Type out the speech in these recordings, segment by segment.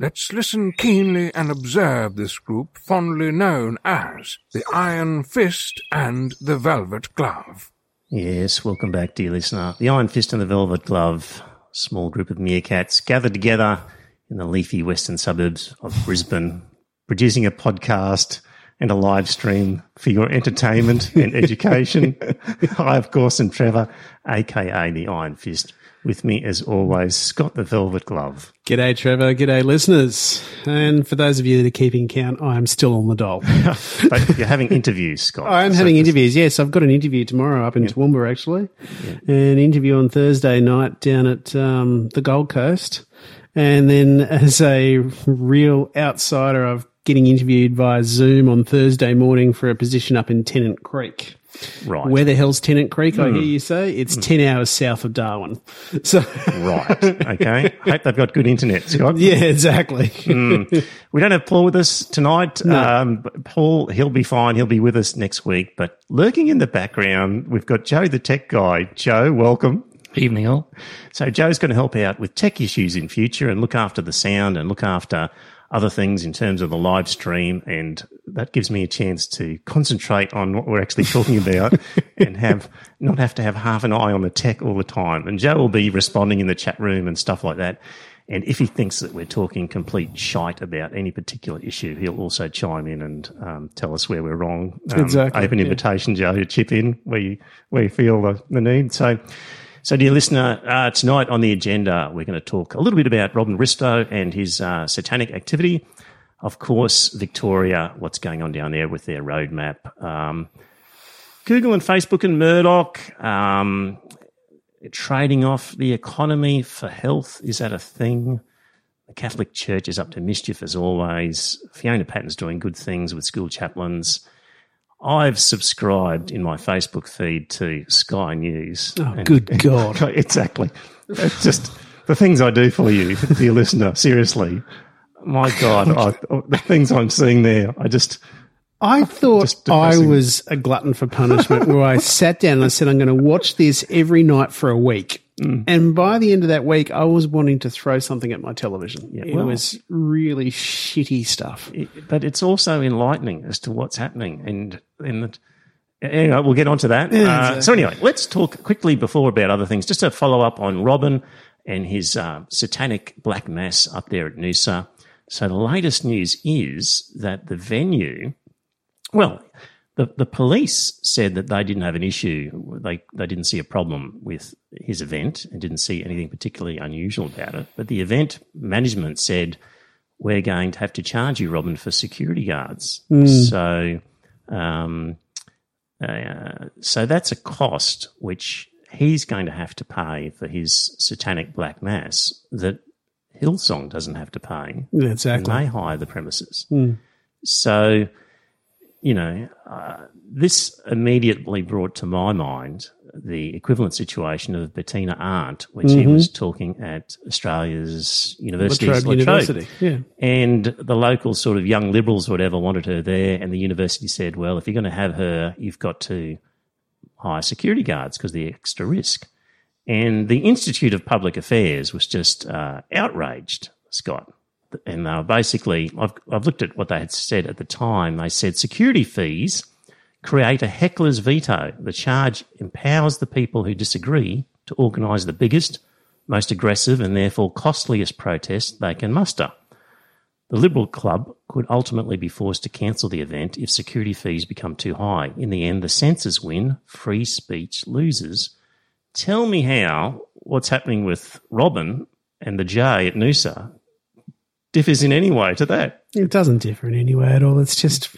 Let's listen keenly and observe this group fondly known as the Iron Fist and the Velvet Glove. Yes, welcome back, dear listener. The Iron Fist and the Velvet Glove small group of meerkats gathered together in the leafy western suburbs of Brisbane, producing a podcast and a live stream for your entertainment and education. I, of course, am Trevor, aka the Iron Fist. With me, as always, Scott the Velvet Glove. G'day, Trevor. G'day, listeners. And for those of you that are keeping count, I am still on the dole. but you're having interviews, Scott. I am so having interviews. Yes, I've got an interview tomorrow up in yeah. Toowoomba, actually. Yeah. An interview on Thursday night down at um, the Gold Coast. And then as a real outsider, I'm getting interviewed via Zoom on Thursday morning for a position up in Tennant Creek. Right. Where the hell's Tennant Creek? Mm. I hear hmm. you say it's mm. ten hours south of Darwin. So right, okay. Hope they've got good internet, Scott. Yeah, exactly. mm. We don't have Paul with us tonight. No. Um, Paul, he'll be fine. He'll be with us next week. But lurking in the background, we've got Joe, the tech guy. Joe, welcome. Evening, all. So Joe's going to help out with tech issues in future and look after the sound and look after other things in terms of the live stream. And that gives me a chance to concentrate on what we're actually talking about and have not have to have half an eye on the tech all the time. And Joe will be responding in the chat room and stuff like that. And if he thinks that we're talking complete shite about any particular issue, he'll also chime in and um, tell us where we're wrong. Um, exactly. Open invitation, yeah. Joe, to chip in where you where you feel the, the need. So, so, dear listener, uh, tonight on the agenda, we're going to talk a little bit about Robin Bristow and his uh, satanic activity. Of course, Victoria, what's going on down there with their roadmap. Um, Google and Facebook and Murdoch um, trading off the economy for health. Is that a thing? The Catholic Church is up to mischief as always. Fiona Patten's doing good things with school chaplains. I've subscribed in my Facebook feed to Sky News. Oh, and, good God. exactly. It's just the things I do for you, dear listener. Seriously. My God, I, oh, the things I'm seeing there, I just. I thought I was a glutton for punishment where I sat down and I said, I'm going to watch this every night for a week. Mm. And by the end of that week, I was wanting to throw something at my television. Yeah, it well, was really shitty stuff. It, but it's also enlightening as to what's happening. And, and anyway, we'll get onto that. Yeah, uh, exactly. So anyway, let's talk quickly before about other things, just to follow up on Robin and his uh, satanic black mass up there at Noosa. So the latest news is that the venue, well, the, the police said that they didn't have an issue. They, they didn't see a problem with his event and didn't see anything particularly unusual about it. But the event management said, we're going to have to charge you, Robin, for security guards. Mm. So, um, uh, so that's a cost which he's going to have to pay for his satanic black mass that Hillsong doesn't have to pay. Exactly. And they hire the premises. Mm. So you know, uh, this immediately brought to my mind the equivalent situation of Bettina Arndt when mm-hmm. she was talking at Australia's universities, University. Yeah. And the local sort of young liberals, or whatever, wanted her there. And the university said, well, if you're going to have her, you've got to hire security guards because the extra risk. And the Institute of Public Affairs was just uh, outraged, Scott and uh, basically, I've, I've looked at what they had said at the time. They said security fees create a heckler's veto. The charge empowers the people who disagree to organise the biggest, most aggressive, and therefore costliest protest they can muster. The Liberal Club could ultimately be forced to cancel the event if security fees become too high. In the end, the censors win, free speech loses. Tell me how what's happening with Robin and the J at Noosa differs in any way to that. It doesn't differ in any way at all. It's just,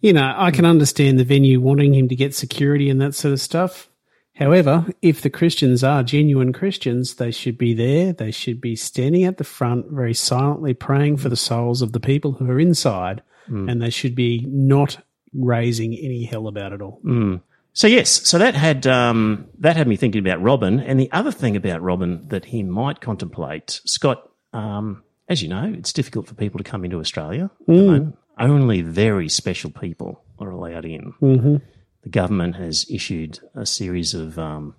you know, I can understand the venue wanting him to get security and that sort of stuff. However, if the Christians are genuine Christians, they should be there. They should be standing at the front, very silently praying for the souls of the people who are inside, and they should be not raising any hell about it all. So yes, so that had um, that had me thinking about Robin, and the other thing about Robin that he might contemplate, Scott. Um, as you know, it's difficult for people to come into Australia. at the moment. Only very special people are allowed in. Mm-hmm. The government has issued a series of um,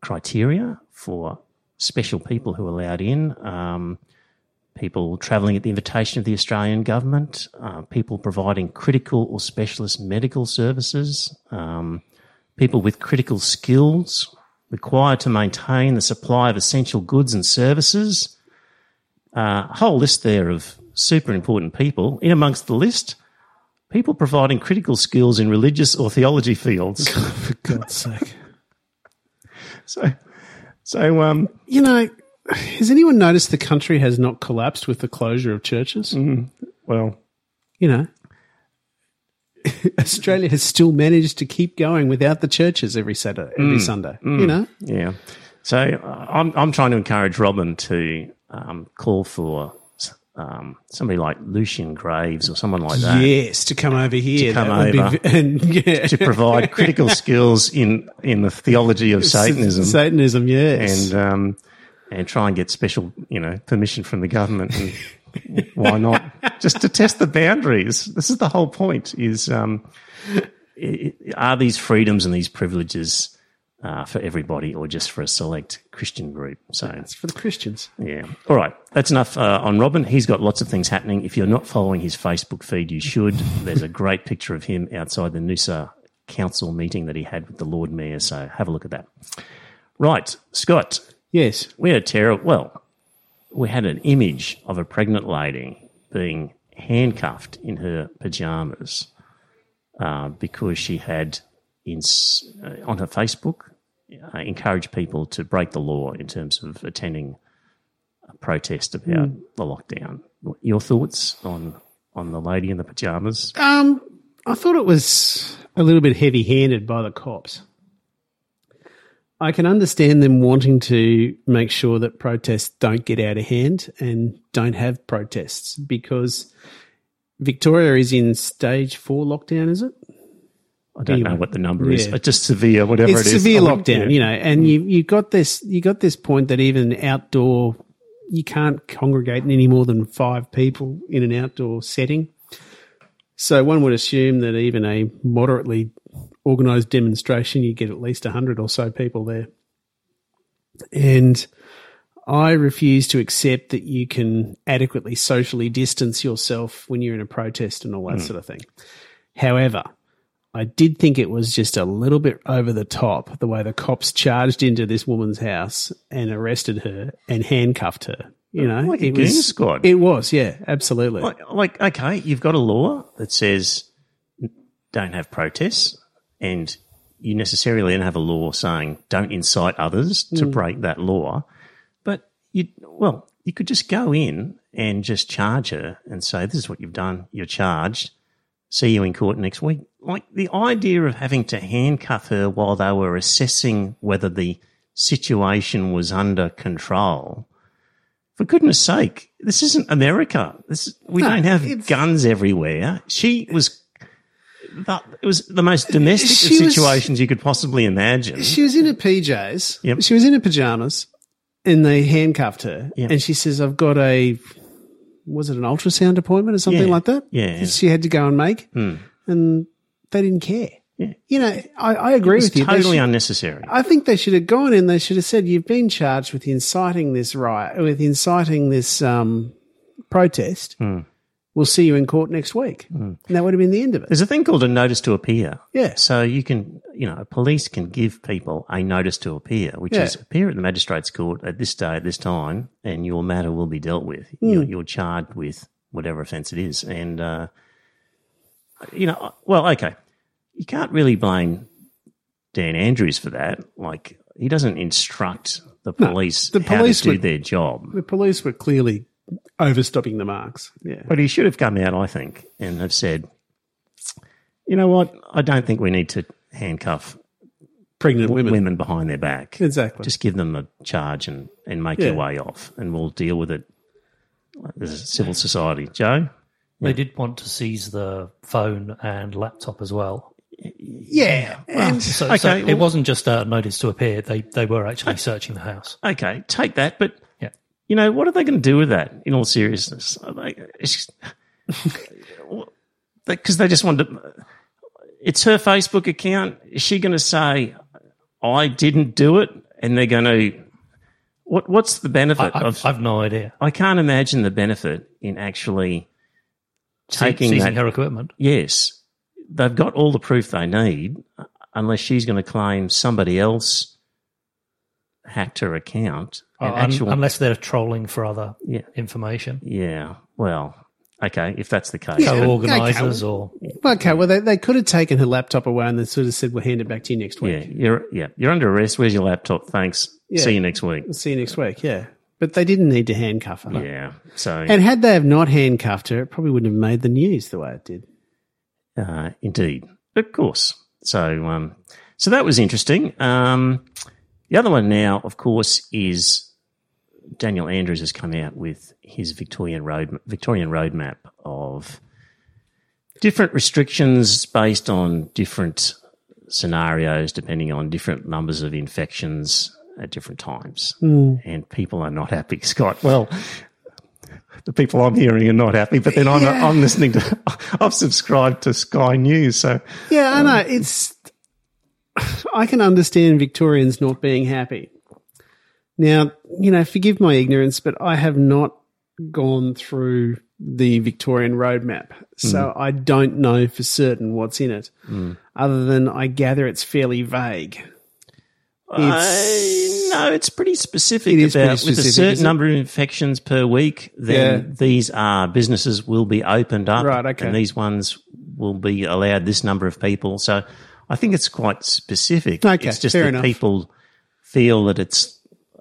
criteria for special people who are allowed in. Um, people travelling at the invitation of the Australian government, uh, people providing critical or specialist medical services, um, people with critical skills required to maintain the supply of essential goods and services. Uh, a whole list there of super important people. In amongst the list, people providing critical skills in religious or theology fields. For God's sake. so, so um, You know, has anyone noticed the country has not collapsed with the closure of churches? well, You know, Australia has still managed to keep going without the churches every Saturday, every Sunday. You know, Yeah. So uh, I'm I'm trying to encourage Robin to um, call for um, somebody like Lucien Greaves or someone like that yes, to come over here, to come over. be, and yeah, to provide critical skills in in the theology of Satanism Satanism, yes, and um, and try and get special you know permission from the government. And why not just to test the boundaries? This is the whole point: is um, are these freedoms and these privileges uh, for everybody or just for a select Christian group? So it's for the Christians. yeah. All right. That's enough uh, on Robin. He's got lots of things happening. If you're not following his Facebook feed, you should. There's a great picture of him outside the Noosa council meeting that he had with the Lord Mayor. So have a look at that. Right. Scott, Yes, we had a terrible, well, we had an image of a pregnant lady being handcuffed in her pajamas uh, because she had in, uh, on her Facebook uh, encouraged people to break the law in terms of attending a protest about the lockdown. Your thoughts on on the lady in the pajamas? Um, I thought it was a little bit heavy handed by the cops. I can understand them wanting to make sure that protests don't get out of hand and don't have protests because Victoria is in stage four lockdown, is it? I don't know what the number is. yeah. It's just severe, whatever it's it is. severe I lockdown, yeah. you know, and you you got this you got this point that even outdoor you can't congregate any more than five people in an outdoor setting. So one would assume that even a moderately organised demonstration, you get at least hundred or so people there. And I refuse to accept that you can adequately socially distance yourself when you're in a protest and all that hmm. sort of thing. However, I did think it was just a little bit over the top the way the cops charged into this woman's house and arrested her and handcuffed her. You know, Like a it was squad. It was, yeah, absolutely. like, like okay, you've got a law that says don't have protests, and you necessarily don't have a law saying don't incite others to mm. break that law. But you, well, you could just go in and just charge her and say, "This is what you've done. You're charged. See you in court next week." Like the idea of having to handcuff her while they were assessing whether the situation was under control. For goodness sake, this isn't America. This we No, don't have guns everywhere. She was. The, it was the most domestic of was- situations you could possibly imagine. She was in her PJs. Yep. She was in her pajamas, and they handcuffed her. Yep. And she says, "I've got a was it an ultrasound appointment or something Yeah. like that? Yeah, she had to go and make, Hmm. and they didn't care. Yeah. You know, I, I agree with you. Totally should- unnecessary. I think they should have gone in. They should have said, "You've been charged with inciting this riot, with inciting this um, protest. Hmm. We'll see you in court next week." And that would have been the end of it. There's a thing called a notice to appear. Yeah. So you can, you know, police can give people a notice to appear, which Yeah. is appear at the magistrate's court at this day, at this time, and your matter will be dealt with. You're, Hmm. you're charged with whatever offence it is. And, uh, you know, well, okay. You can't really blame Dan Andrews for that. Like, he doesn't instruct the police, the how police to do their job. The police were clearly overstepping the marks. Yeah. But he should have come out, I think, and have said, you know what? I don't think we need to handcuff pregnant women. women behind their back. Exactly. Just give them a charge and, and make Yeah. your way off, and we'll deal with it as a civil society. Joe? They did want to seize the phone and laptop as well. yeah. And So, Okay, so well- it wasn't just a notice to appear. They they were actually searching the house. Okay, take that, but Yeah. You know, what are they going to do with that in all seriousness? Are they, it's because they just want to. It's her Facebook account. Is she going to say, "I didn't do it," and they're going to? What What's the benefit I, of? I've, I've no idea. I can't imagine the benefit in actually taking seizing that. her equipment. Yes, they've got all the proof they need, unless she's going to claim somebody else hacked her account. And Uh, un- actual, unless they're trolling for other yeah, information, yeah. Well, okay, if that's the case, Yeah. co-organisers or okay, well, they, they could have taken her laptop away and then sort of said, "We'll hand it back to you next yeah, week. you're yeah, you're under arrest. Where's your laptop? Thanks. Yeah. See you next week. We'll see you next week." Yeah, but they didn't need to handcuff her. Yeah. So, And had they have not handcuffed her, it probably wouldn't have made the news the way it did. uh, indeed, of course. So, um, so that was interesting. Um, the other one now, of course, is Daniel Andrews has come out with his Victorian road Victorian roadmap of different restrictions based on different scenarios, depending on different numbers of infections at different times. Hmm. And people are not happy, Scott. Well, the people I'm hearing are not happy, but then I'm, Yeah. I'm listening to, I've subscribed to Sky News. So, Yeah, I know. Um, it's. I can understand Victorians not being happy. Now, you know, forgive my ignorance, but I have not gone through the Victorian roadmap. So I don't know for certain what's in it, other than I gather it's fairly vague. It's- Uh, no, it's pretty specific It about pretty with a certain number of infections per week. Then Yeah. these are businesses will be opened up, Right, okay. and these ones will be allowed this number of people. So I think it's quite specific. Okay, it's just that enough. people feel that it's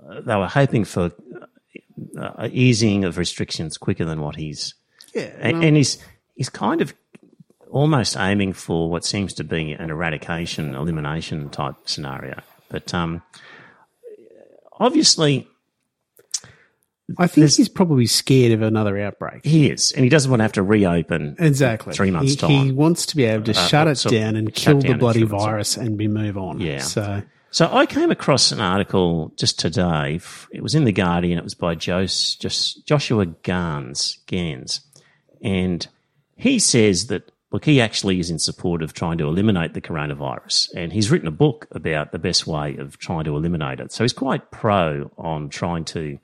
uh, they were hoping for uh, easing of restrictions quicker than what he's Yeah. and, and he's he's kind of almost aiming for what seems to be an eradication, elimination type scenario. But um, obviously, I think he's probably scared of another outbreak. he is, and he doesn't want to have to reopen. Exactly. Three months' he, time. He wants to be able to uh, shut it so- down and kill down the bloody so- virus and be move on. Yeah. So So I came across an article just today. It was in the Guardian. It was by Jos, just Joshua Gans, Gans, and he says that look, he actually is in support of trying to eliminate the coronavirus, and he's written a book about the best way of trying to eliminate it. So he's quite pro on trying to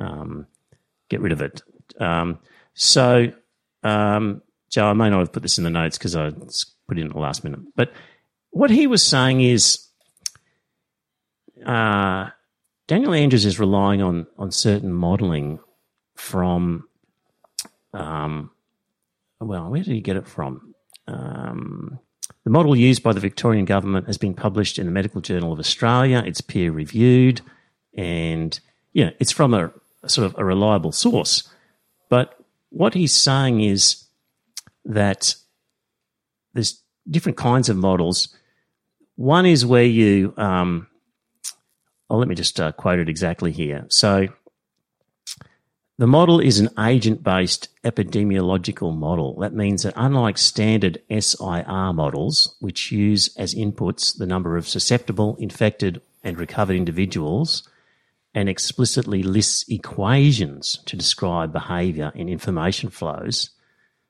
um, get rid of it. Um, so, um, Joe, I may not have put this in the notes because I put it in at the last minute, but what he was saying is uh, Daniel Andrews is relying on on certain modelling from, um, well, where did he get it from? Um, the model used by the Victorian government has been published in the Medical Journal of Australia. It's peer reviewed, and yeah, it's from a, a sort of a reliable source. But what he's saying is that there's different kinds of models. One is where you um, Oh, let me just uh, quote it exactly here. So, the model is an agent based epidemiological model. That means that unlike standard SIR models, which use as inputs the number of susceptible, infected, and recovered individuals, and explicitly lists equations to describe behavior in information flows.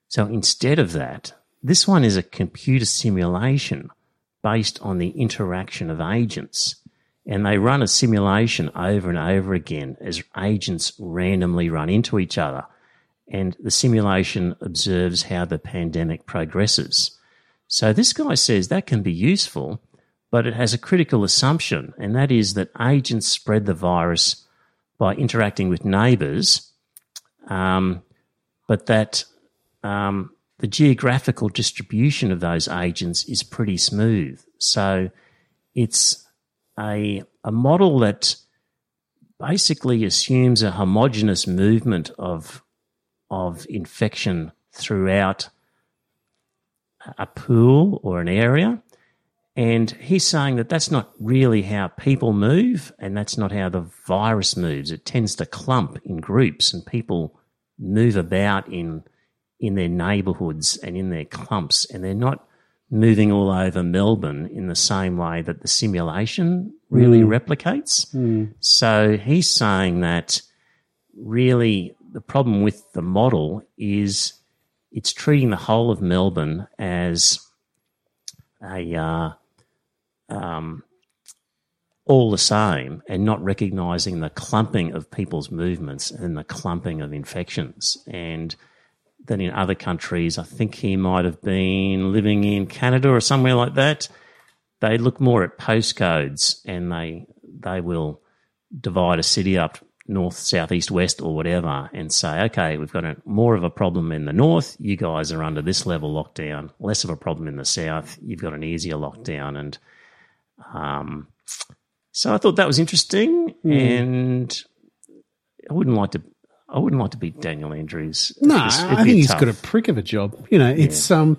So, instead of that, this one is a computer simulation based on the interaction of agents and they run a simulation over and over again as agents randomly run into each other. And the simulation observes how the pandemic progresses. So this guy says that can be useful, but it has a critical assumption, and that is that agents spread the virus by interacting with neighbours, um, but that um, the geographical distribution of those agents is pretty smooth. So it's a, a model that basically assumes a homogeneous movement of of infection throughout a pool or an area And he's saying that that's not really how people move, and that's not how the virus moves. It tends to clump in groups, and people move about in in their neighbourhoods and in their clumps, and they're not moving all over Melbourne in the same way that the simulation really replicates. So he's saying that really the problem with the model is it's treating the whole of Melbourne as a uh, um, all the same and not recognizing the clumping of people's movements and the clumping of infections. And then in other countries, I think he might have been living in Canada or somewhere like that. They look more at postcodes and they they will divide a city up north, south, east, west, or whatever, and say, okay, we've got a, more of a problem in the north. You guys are under this level lockdown. Less of a problem in the south. You've got an easier lockdown, and um, so I thought that was interesting, and I wouldn't like to. I wouldn't like to be Daniel Andrews. No, I think he's tough. got a prick of a job. You know, it's um,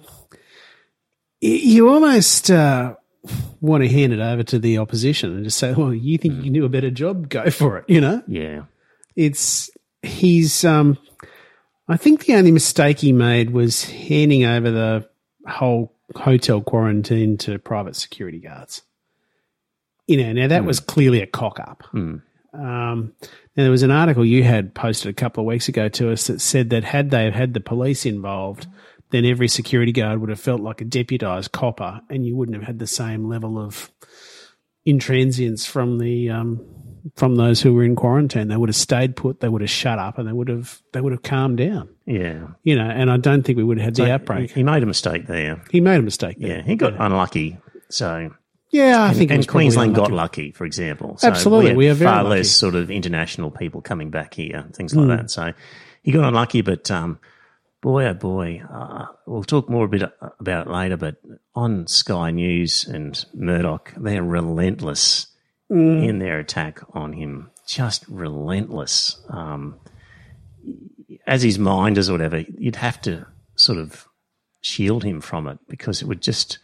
y- you almost uh, want to hand it over to the opposition and just say, "Well, you think you can do a better job? Go for it." You know, Yeah, it's he's um, I think the only mistake he made was handing over the whole hotel quarantine to private security guards. You know, now that was clearly a cock up. Um, and there was an article you had posted a couple of weeks ago to us that said that had they had the police involved, then every security guard would have felt like a deputised copper, and you wouldn't have had the same level of intransience from the um, from those who were in quarantine. They would have stayed put. They would have shut up, and they would have they would have calmed down. yeah. You know, and I don't think we would have had the outbreak. He, he made a mistake there. He made a mistake. There. Yeah, he got unlucky. So Yeah, I think and Queensland got lucky, for example. So Absolutely, had we are very far lucky. less sort of international people coming back here, things like that. So he got unlucky, but um, boy, oh boy, uh, we'll talk more a bit about it later. But on Sky News and Murdoch, they're relentless Hmm. in their attack on him, just relentless. Um, as his minders or whatever, you'd have to sort of shield him from it because it would just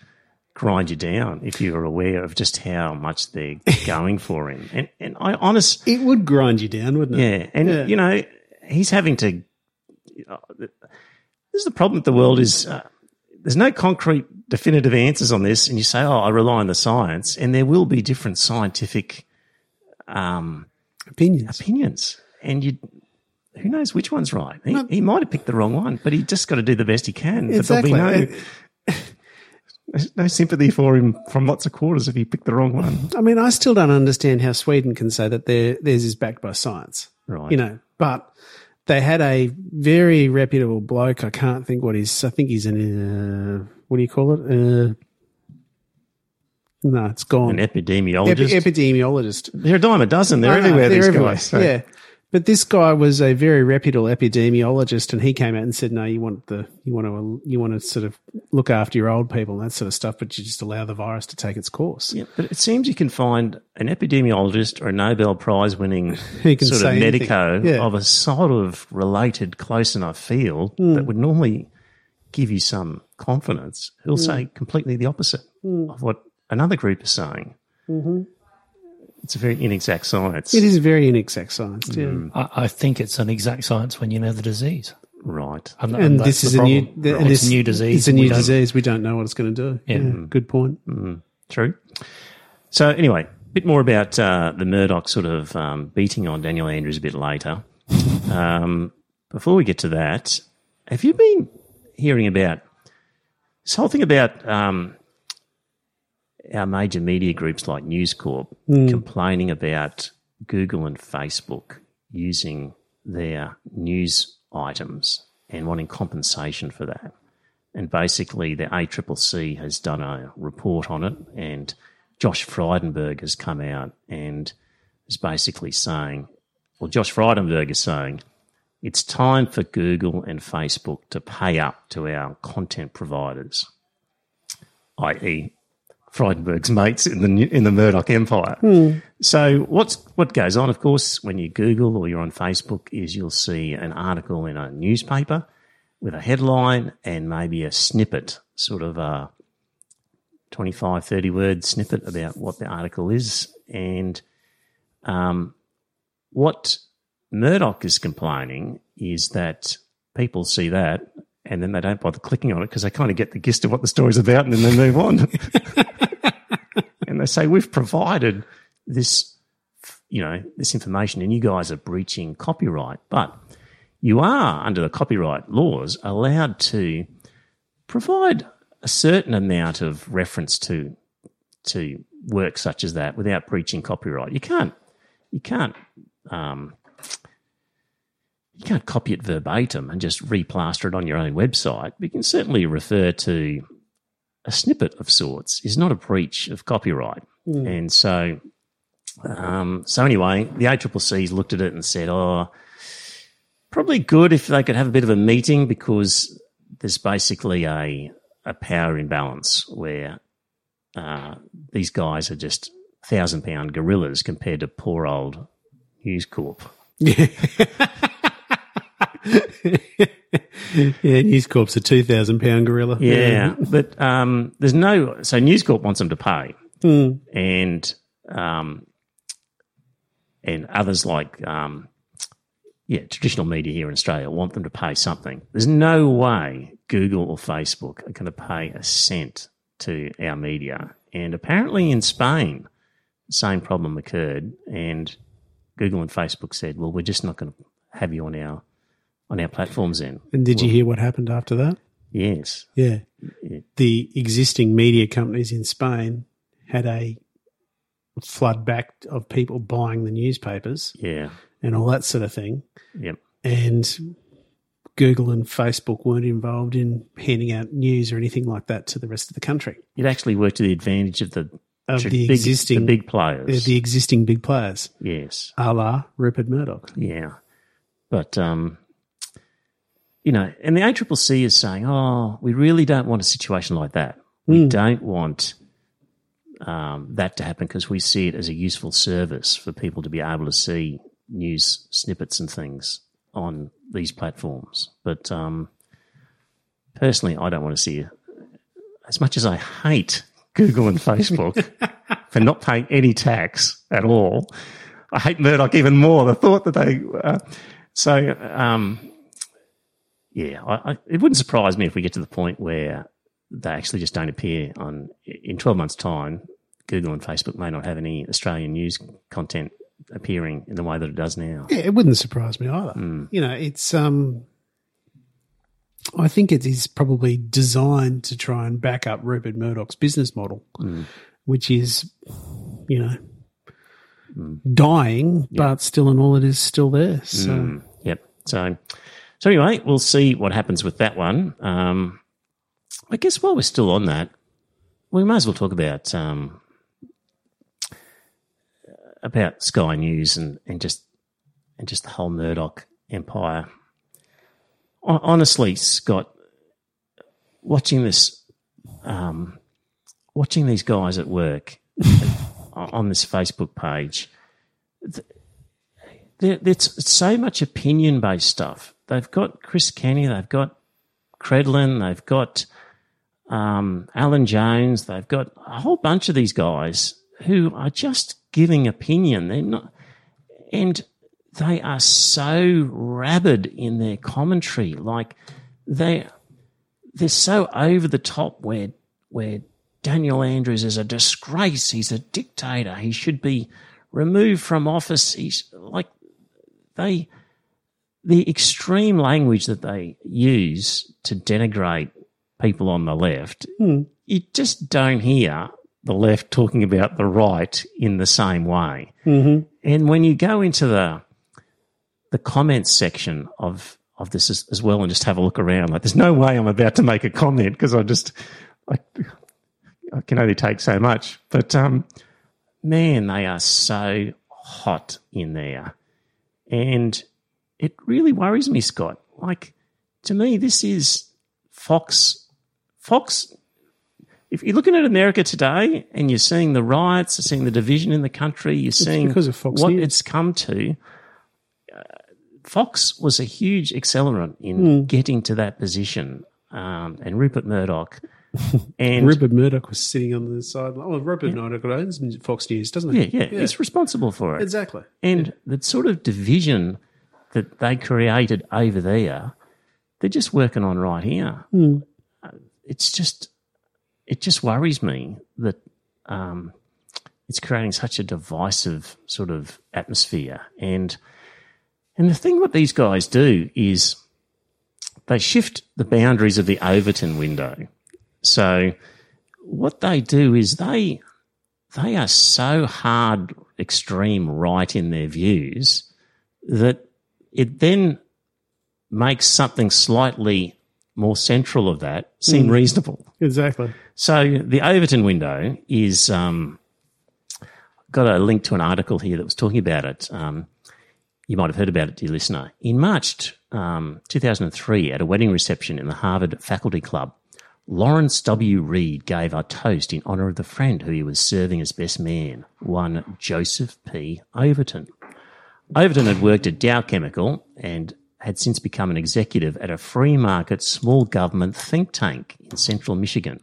grind you down if you were aware of just how much they're going for him. And and I honest, It would grind you down, wouldn't it? yeah, and Yeah. you know he's having to. uh, this is the problem with the world is. Uh, there's no concrete definitive answers on this, and you say, "Oh, I rely on the science," and there will be different scientific um, Opinions. opinions, and you, who knows which one's right? He, he might have picked the wrong one, but he just got to do the best he can. Exactly. But there'll be no, there's no sympathy for him from lots of quarters if he picked the wrong one. I mean, I still don't understand how Sweden can say that theirs is backed by science. Right. You know, but they had a very reputable bloke. I can't think what he's. I think he's an. Uh, what do you call it? Uh, no, it's gone. An epidemiologist. Epi- epidemiologist. they're a dime a dozen. They're everywhere. they're these everywhere. guys. So- Yeah. But this guy was a very reputable epidemiologist, and he came out and said, "No, you want the you want to you want to sort of look after your old people and that sort of stuff, but you just allow the virus to take its course." Yeah, but it seems you can find an epidemiologist or a Nobel Prize winning sort of medico Yeah. Of a sort of related, close enough field hmm. that would normally give you some confidence. Hmm. Who'll say completely the opposite hmm. of what another group is saying. Mm-hmm. It's a very inexact science. It is very inexact science. Yeah. I, I think it's an exact science when you know the disease. Right. And, and that's this is a new, problem. the, and it's a new disease. It's a new don't- disease. We don't know what it's going to do. Yeah. good point. True. So anyway, a bit more about uh, the Murdoch sort of um, beating on Daniel Andrews a bit later. Um, before we get to that, have you been hearing about this whole thing about um, our major media groups like News Corp hmm. complaining about Google and Facebook using their news items and wanting compensation for that? And basically, the ACCC has done a report on it, and Josh Frydenberg has come out and is basically saying, well, Josh Frydenberg is saying, it's time for Google and Facebook to pay up to our content providers, i.e., Frydenberg's mates in the in the Murdoch empire. So what's what goes on, of course, when you Google or you're on Facebook, is you'll see an article in a newspaper with a headline and maybe a snippet, sort of a 25, 30 word snippet about what the article is. And um, what Murdoch is complaining is that people see that and then they don't bother clicking on it because they kind of get the gist of what the story's about and then they move on. say, We've provided this, you know, this information and you guys are breaching copyright. But you are, under the copyright laws, allowed to provide a certain amount of reference to to work such as that without breaching copyright. You can't you can't um, you can't copy it verbatim and just replaster it on your own website. But you can certainly refer to a snippet of sorts. Is not a breach of copyright, and so um, so anyway, the ACCC's looked at it and said, "Oh, probably good if they could have a bit of a meeting because there's basically a a power imbalance where uh, these guys are just thousand pound gorillas compared to poor old News Corp." Yeah, News Corp's a two thousand pound gorilla. Yeah, but um, there's no. So News Corp wants them to pay, and um, and others like um, yeah, traditional media here in Australia want them to pay something. There's no way Google or Facebook are going to pay a cent to our media, and apparently in Spain, the same problem occurred, and Google and Facebook said, "Well, we're just not going to have you on our on our platforms." Then, And did you hear what happened after that? yes, Yeah. Yeah. The existing media companies in Spain had a flood back of people buying the newspapers yeah, and all that sort of thing. yep. And Google and Facebook weren't involved in handing out news or anything like that to the rest of the country. It actually worked to the advantage of the Of the big, existing the big players. the existing big players, yes, a la Rupert Murdoch. yeah, but um, you know, and the ACCC is saying, "Oh, we really don't want a situation like that. We Hmm. don't want um, that to happen because we see it as a useful service for people to be able to see news snippets and things on these platforms." But um, personally, I don't want to see it. As much as I hate Google and Facebook for not paying any tax at all, I hate Murdoch even more. The thought that they uh, so um, yeah, I, I, it wouldn't surprise me if we get to the point where they actually just don't appear on in twelve months' time. Google and Facebook may not have any Australian news content appearing in the way that it does now. Yeah, it wouldn't surprise me either. Hmm. You know, it's um I think it is probably designed to try and back up Rupert Murdoch's business model, Hmm. which is, you know, dying, but still in all it is still there. So Mm, yep. So, so anyway, we'll see what happens with that one. Um, I guess while we're still on that, we might as well talk about um, about Sky News and, and just and just the whole Murdoch empire. Honestly, Scott, watching this, um, watching these guys at work on this Facebook page, it's so much opinion based stuff. They've got Chris Kenny, they've got Credlin, they've got um, Alan Jones, they've got a whole bunch of these guys who are just giving opinion. They're not, and they are so rabid in their commentary. Like they, they're so over the top. Where where Daniel Andrews is a disgrace. He's a dictator. He should be removed from office. He's like they the extreme language that they use to denigrate people on the left. You just don't hear the left talking about the right in the same way. And when you go into the the comments section of of this as, as well and just have a look around, like there's no way I'm about to make a comment because I just I, I can only take so much. But um, man, they are so hot in there, and it really worries me, Scott. Like to me, this is Fox. Fox. If you're looking at America today and you're seeing the riots, you're seeing the division in the country, you're seeing of Fox what News. it's come to. uh, Fox was a huge accelerant in getting to that position, um, and Rupert Murdoch And Rupert Murdoch was sitting on the sideline. Well, Rupert Murdoch owns Fox News, doesn't he? yeah, yeah, it's responsible for it. exactly. And the sort of division that they created over there, they're just working on right here. Uh, It's just, it just worries me that um, it's creating such a divisive sort of atmosphere. And and the thing what these guys do is they shift the boundaries of the Overton window. So what they do is they they are so hard extreme right in their views that it then makes something slightly more central of that seem reasonable. Exactly. So the Overton window is um, got a link to an article here that was talking about it. Um, you might have heard about it, dear listener. In March um, 2003, at a wedding reception in the Harvard Faculty Club, Lawrence W. Reed gave a toast in honour of the friend who he was serving as best man, one Joseph P. Overton. Overton had worked at Dow Chemical and had since become an executive at a free market small government think tank in central Michigan.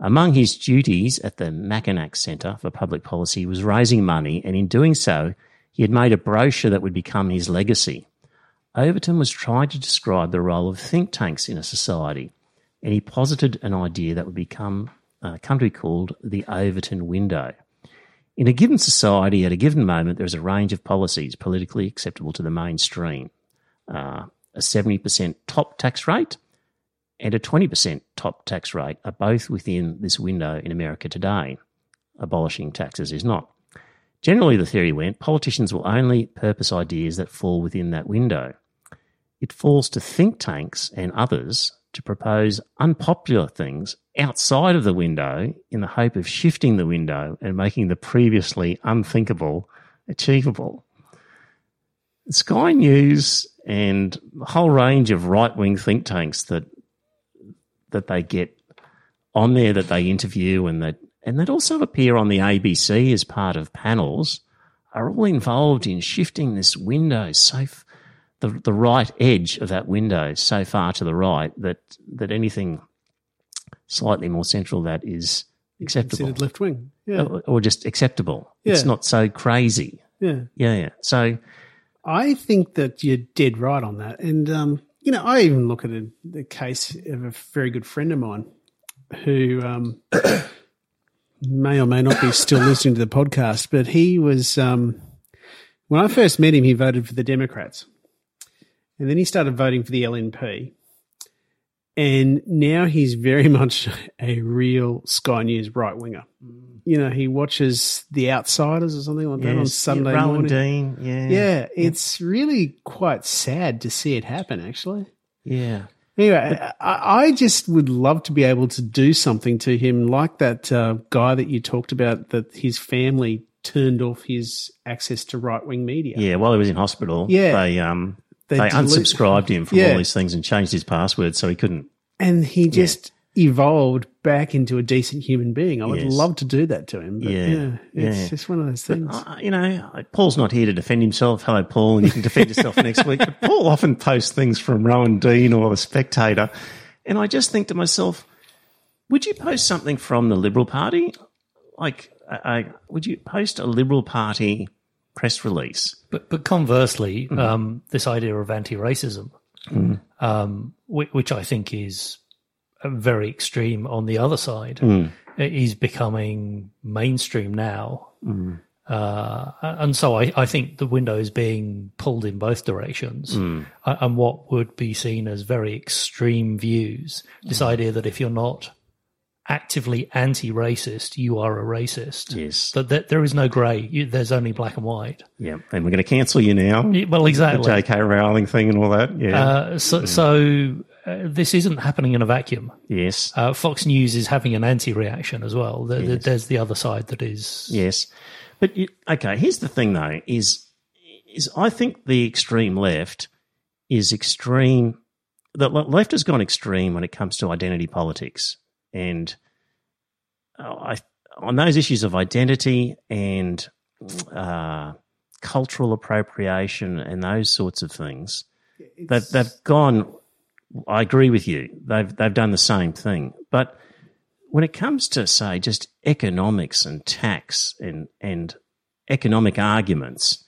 Among his duties at the Mackinac Center for Public Policy was raising money, and in doing so, he had made a brochure that would become his legacy. Overton was trying to describe the role of think tanks in a society, and he posited an idea that would become uh, come to be called the Overton window. In a given society, at a given moment, there is a range of policies politically acceptable to the mainstream. Uh, a 70% top tax rate and a 20% top tax rate are both within this window in America today. Abolishing taxes is not. Generally, the theory went politicians will only purpose ideas that fall within that window. It falls to think tanks and others to propose unpopular things outside of the window in the hope of shifting the window and making the previously unthinkable achievable. Sky News and a whole range of right wing think tanks that that they get on there that they interview and that and that also appear on the ABC as part of panels are all involved in shifting this window so the the right edge of that window so far to the right that that anything slightly more central that is acceptable Considered left wing. Yeah. or, or just acceptable. It's not so crazy. Yeah. Yeah, yeah. So I think that you're dead right on that. And, um, you know, I even look at a, the case of a very good friend of mine who um, may or may not be still listening to the podcast, but he was, um, when I first met him, he voted for the Democrats. And then he started voting for the LNP. And now he's very much a real Sky News right winger. You know, he watches The Outsiders or something like that on Sunday yeah, morning. Dean, yeah, Yeah, it's really quite sad to see it happen, actually. yeah. Anyway, I, I just would love to be able to do something to him, like that uh, guy that you talked about, that his family turned off his access to right wing media. Yeah, while he was in hospital, Yeah. they um They they, delete- unsubscribed him from Yeah. all these things and changed his password so he couldn't. And he just evolved back into a decent human being. I would Yes. love to do that to him. But yeah, Yeah, it's yeah. just one of those things. Uh, you know, Paul's not here to defend himself. Hello, Paul, and you can defend yourself next week. But Paul often posts things from Rowan Dean or the Spectator, and I just think to myself, would you post something from the Liberal Party? Like, I, I, would you post a Liberal Party press release? But but conversely, um, this idea of anti-racism, um, which, which I think is very extreme on the other side, is becoming mainstream now. Uh, and so I, I think the window is being pulled in both directions. A- And what would be seen as very extreme views, this idea that if you're not actively anti-racist, you are a racist. Yes. That, that there is no grey. There's only black and white. Yeah, and we're going to cancel you now. Yeah, Well, The exactly. J.K. Rowling thing and all that. Yeah. Uh, so, so uh, this isn't happening in a vacuum. yes. Uh, Fox News is having an anti-reaction as well. There- there- There's the other side that is. Yes, but you, okay. Here's the thing, though: is is I think the extreme left is extreme. The left has gone extreme when it comes to identity politics, and uh, I on those issues of identity and uh, cultural appropriation and those sorts of things. They've they've gone. I agree with you. They've they've done the same thing, but when it comes to say just economics and tax and and economic arguments,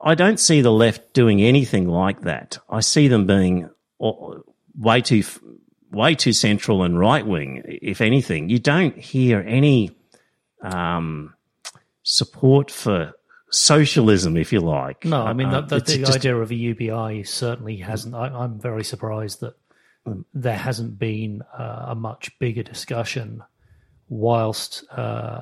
I don't see the left doing anything like that. I see them being way too way too central and right wing. If anything, you don't hear any um, support for socialism, if you like. No, I mean Uh, the, the, the just- idea of a UBI certainly hasn't. I, I'm very surprised that there hasn't been uh, a much bigger discussion, whilst uh,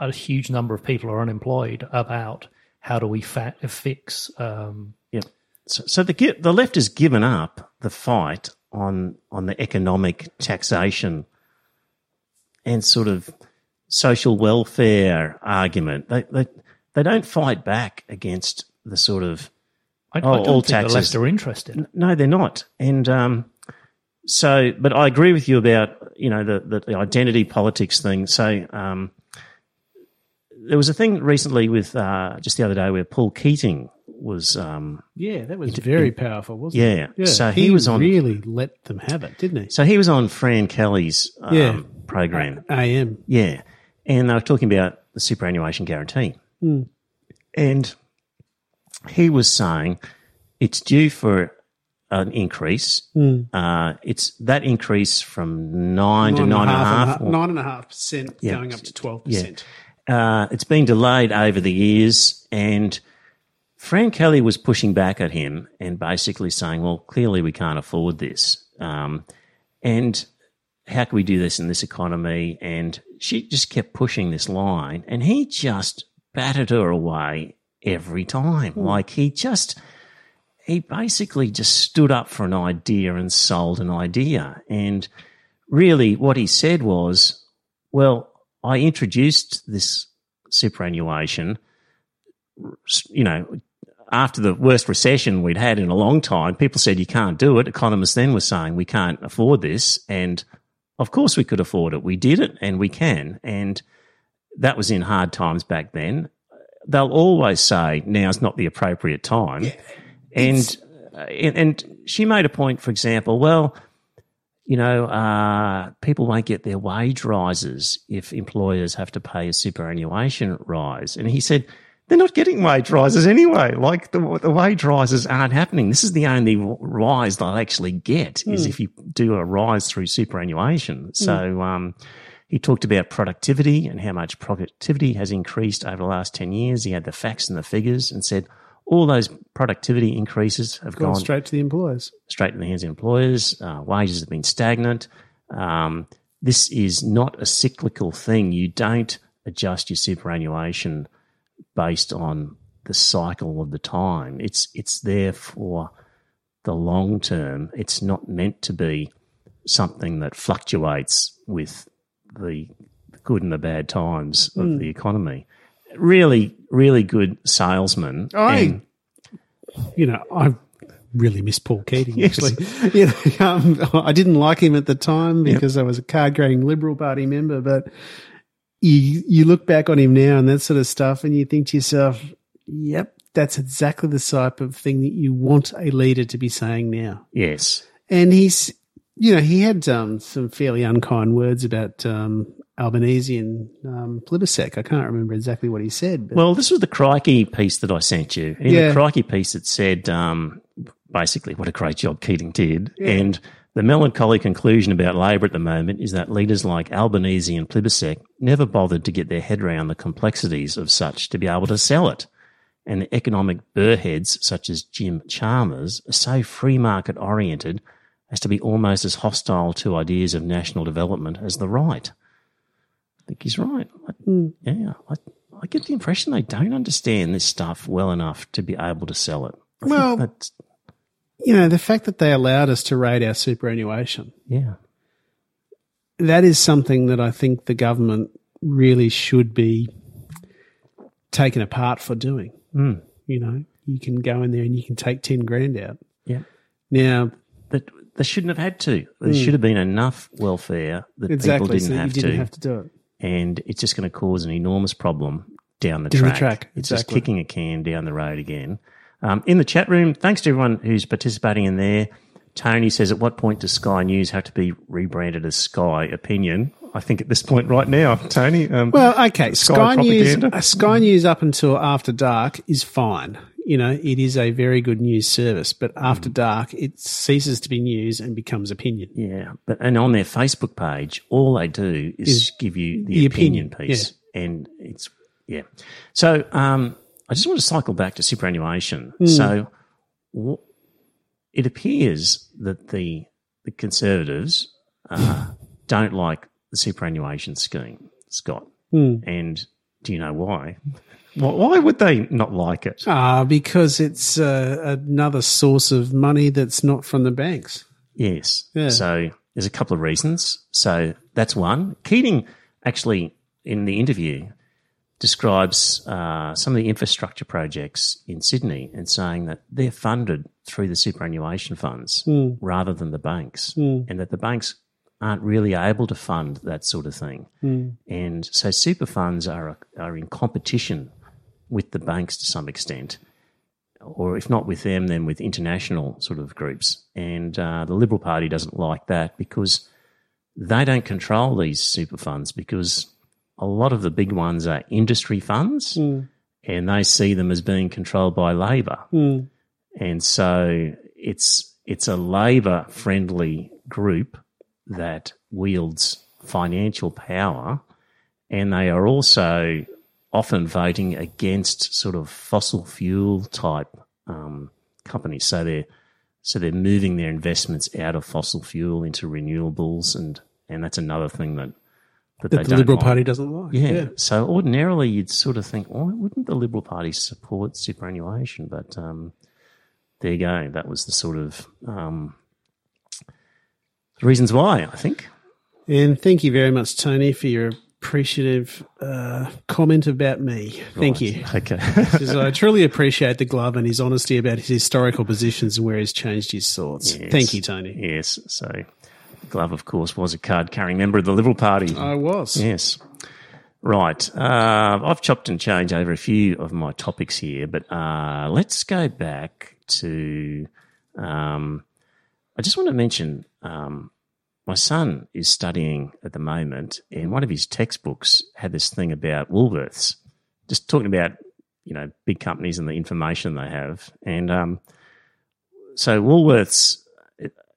a, huge number of people are unemployed, about how do we fa- fix. Um, Yeah. So, so the the left has given up the fight on on the economic taxation and sort of social welfare argument. They they they don't fight back against the sort of I, Oh, I don't all think the taxes. left are interested. no, they're not. And um, so, but I agree with you about you know the the, the identity politics thing. So um, there was a thing recently with uh, just the other day where Paul Keating was. Um, Yeah, that was very powerful, wasn't Yeah. it? Yeah. So he was on- really let them have it, didn't he? So he was on Fran Kelly's um, Yeah. program. AM. Yeah. And they were talking about the superannuation guarantee. And he was saying it's due for an increase. Uh, it's that increase from nine, to nine and a half. or- nine and a half percent Yeah. going up to twelve percent. uh, it's been delayed over the years, and Fran Kelly was pushing back at him and basically saying, "Well, clearly we can't afford this, um, and how can we do this in this economy?" And she just kept pushing this line, and he just battered her away every time. Like he just. He basically just stood up for an idea and sold an idea. And really, what he said was, well, I introduced this superannuation, you know, after the worst recession we'd had in a long time. People said you can't do it. Economists then were saying we can't afford this. And of course we could afford it. We did it and we can. And that was in hard times back then. They'll always say now's not the appropriate time. and, uh, and and she made a point, for example, well, you know, uh, people won't get their wage rises if employers have to pay a superannuation rise. And he said, they're not getting wage rises anyway. Like the, the wage rises aren't happening. This is the only rise they'll actually get is if you do a rise through superannuation. So, um, he talked about productivity and how much productivity has increased over the last 10 years. He had the facts and the figures and said all those productivity increases have Gone gone straight to the employers. straight in the hands of employers. Uh, wages have been stagnant. Um, this is not a cyclical thing. You don't adjust your superannuation based on the cycle of the time. It's it's there for the long term. It's not meant to be something that fluctuates with the good and the bad times of the economy. Really, really good salesman. I- and- You know, I really miss Paul Keating. Actually, you know, um, I didn't like him at the time because I was a card-carrying Liberal Party member. But you you look back on him now and that sort of stuff, and you think to yourself, "Yep, that's exactly the type of thing that you want a leader to be saying now." yes. And he's, you know, he had um, some fairly unkind words about um, Albanese and um, Plibersek. I can't remember exactly what he said. But Well, this was the Crikey piece that I sent you. In Yeah. the Crikey piece, it said um, basically what a great job Keating did. And the melancholy conclusion about Labor at the moment is that leaders like Albanese and Plibersek never bothered to get their head around the complexities of such to be able to sell it. And the economic burrheads, such as Jim Chalmers, are so free market oriented as to be almost as hostile to ideas of national development as the right. I think he's right. I, hmm. Yeah, I, I get the impression they don't understand this stuff well enough to be able to sell it. I think Well- that's, you know, the fact that they allowed us to raid our superannuation, yeah, that is something that I think the government really should be taken apart for doing. Mm. You know, you can go in there and you can take 10 grand out. yeah. Now, But they shouldn't have had to. There should have been enough welfare that exactly, people didn't so have you didn't to, have to do it. and it's just going to cause an enormous problem down the Down the track. track, It's just kicking a can down the road again. Um, in the chat room, thanks to everyone who's participating in there. Tony says, at what point does Sky News have to be rebranded as Sky Opinion? I think at this point right now, Tony. Um, Well, okay, Sky Sky, News, uh, Sky News up until after dark is fine. You know, it is a very good news service, but after Mm. dark, it ceases to be news and becomes opinion. yeah, but and on their Facebook page, all they do is, Is give you the, the opinion, opinion, piece, and it's yeah. So um, I just want to cycle back to superannuation. So w- it appears that the the conservatives uh, don't like the superannuation scheme, Scott. And do you know why? Why- Why would they not like it? Ah, because it's uh, another source of money that's not from the banks. Yes. Yeah. So there's a couple of reasons. So that's one. Keating actually in the interview describes uh, some of the infrastructure projects in Sydney and saying that they're funded through the superannuation funds rather than the banks, and that the banks aren't really able to fund that sort of thing. And so super funds are are in competition with the banks to some extent or if not with them, then with international sort of groups. And uh, the Liberal Party doesn't like that because they don't control these super funds because a lot of the big ones are industry funds and they see them as being controlled by Labor. And so it's it's a Labor friendly group that wields financial power and they are also often voting against sort of fossil fuel type um, companies. So they're so they're moving their investments out of fossil fuel into renewables, and and that's another thing that that, That the Liberal like. Party doesn't like. Yeah. So ordinarily you'd sort of think, why wouldn't the Liberal Party support superannuation? But um, there you go. That was the sort of um, reasons why I think. And thank you very much, Tony, for your appreciative uh, comment about me. Thank you. Okay. I truly appreciate the glove and his honesty about his historical positions and where he's changed his thoughts. Yes. Thank you, Tony. Yes. So Glove, of course, was a card carrying member of the Liberal Party. I was. Yes. Right. Uh, I've chopped and changed over a few of my topics here, but uh, let's go back to. Um, I just want to mention um, my son is studying at the moment, and one of his textbooks had this thing about Woolworths, just talking about you know big companies and the information they have, and um, so Woolworths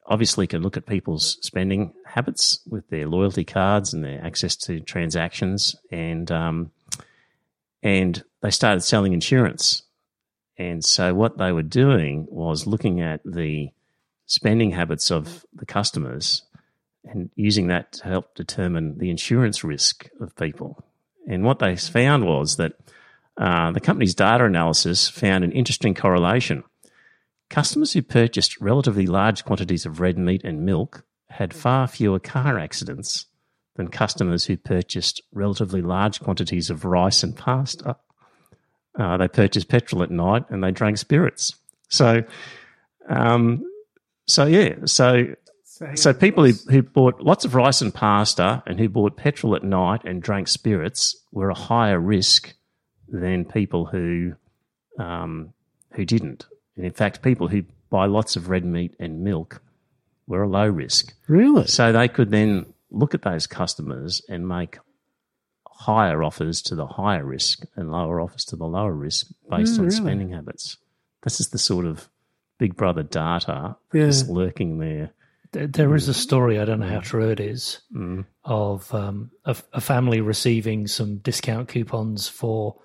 obviously can look at people's spending habits with their loyalty cards and their access to transactions, and um, and they started selling insurance. And so what they were doing was looking at the spending habits of the customers and using that to help determine the insurance risk of people. And what they found was that uh, the company's data analysis found an interesting correlation. Customers who purchased relatively large quantities of red meat and milk had far fewer car accidents than customers who purchased relatively large quantities of rice and pasta. Uh, they purchased petrol at night and they drank spirits. So, um, so yeah, so so people who, who bought lots of rice and pasta and who bought petrol at night and drank spirits were a higher risk than people who um, who didn't. And in fact, people who buy lots of red meat and milk were a low risk. Really? So they could then look at those customers and make higher offers to the higher risk and lower offers to the lower risk based Oh, on really? spending habits. This is the sort of big brother data Yeah. that's lurking there. There- There is a story, I don't know how true it is, of um, a, a family receiving some discount coupons for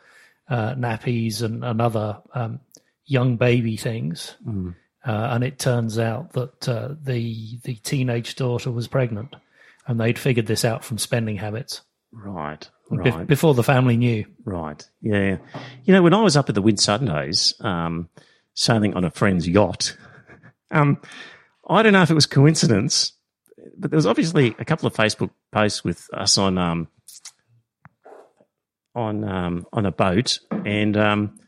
uh, nappies and, and other um, young baby things. Uh, and it turns out that uh, the the teenage daughter was pregnant, and they'd figured this out from spending habits Right, right. before the family knew. Right. Yeah. You know, when I was up at the Whitsundays, um, sailing on a friend's yacht, um, I don't know if it was coincidence, but there was obviously a couple of Facebook posts with us on um, on um, on a boat, and um,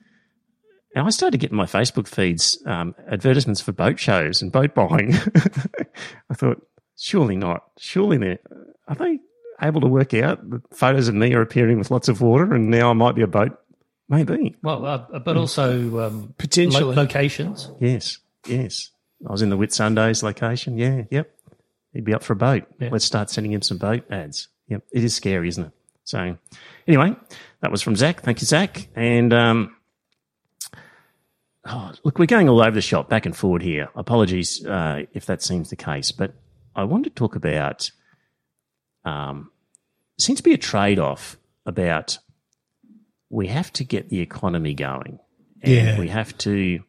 and I started getting my Facebook feeds um, advertisements for boat shows and boat buying. I thought, surely not. Surely they are they able to work out that photos of me are appearing with lots of water, and now I might be a boat. Maybe. Well, uh, but also um, Potentially. lo- locations. Yes. Yes. I was in the Whitsundays location. Yeah, yep. He'd be up for a boat. Yeah. Let's start sending him some boat ads. Yep. It is scary, isn't it? So, anyway, that was from Zach. Thank you, Zach. And, um, oh, look, we're going all over the shop, back and forward here. Apologies uh, if that seems the case, but I want to talk about. Um, seems to be a trade off about we have to get the economy going. And Yeah. we have to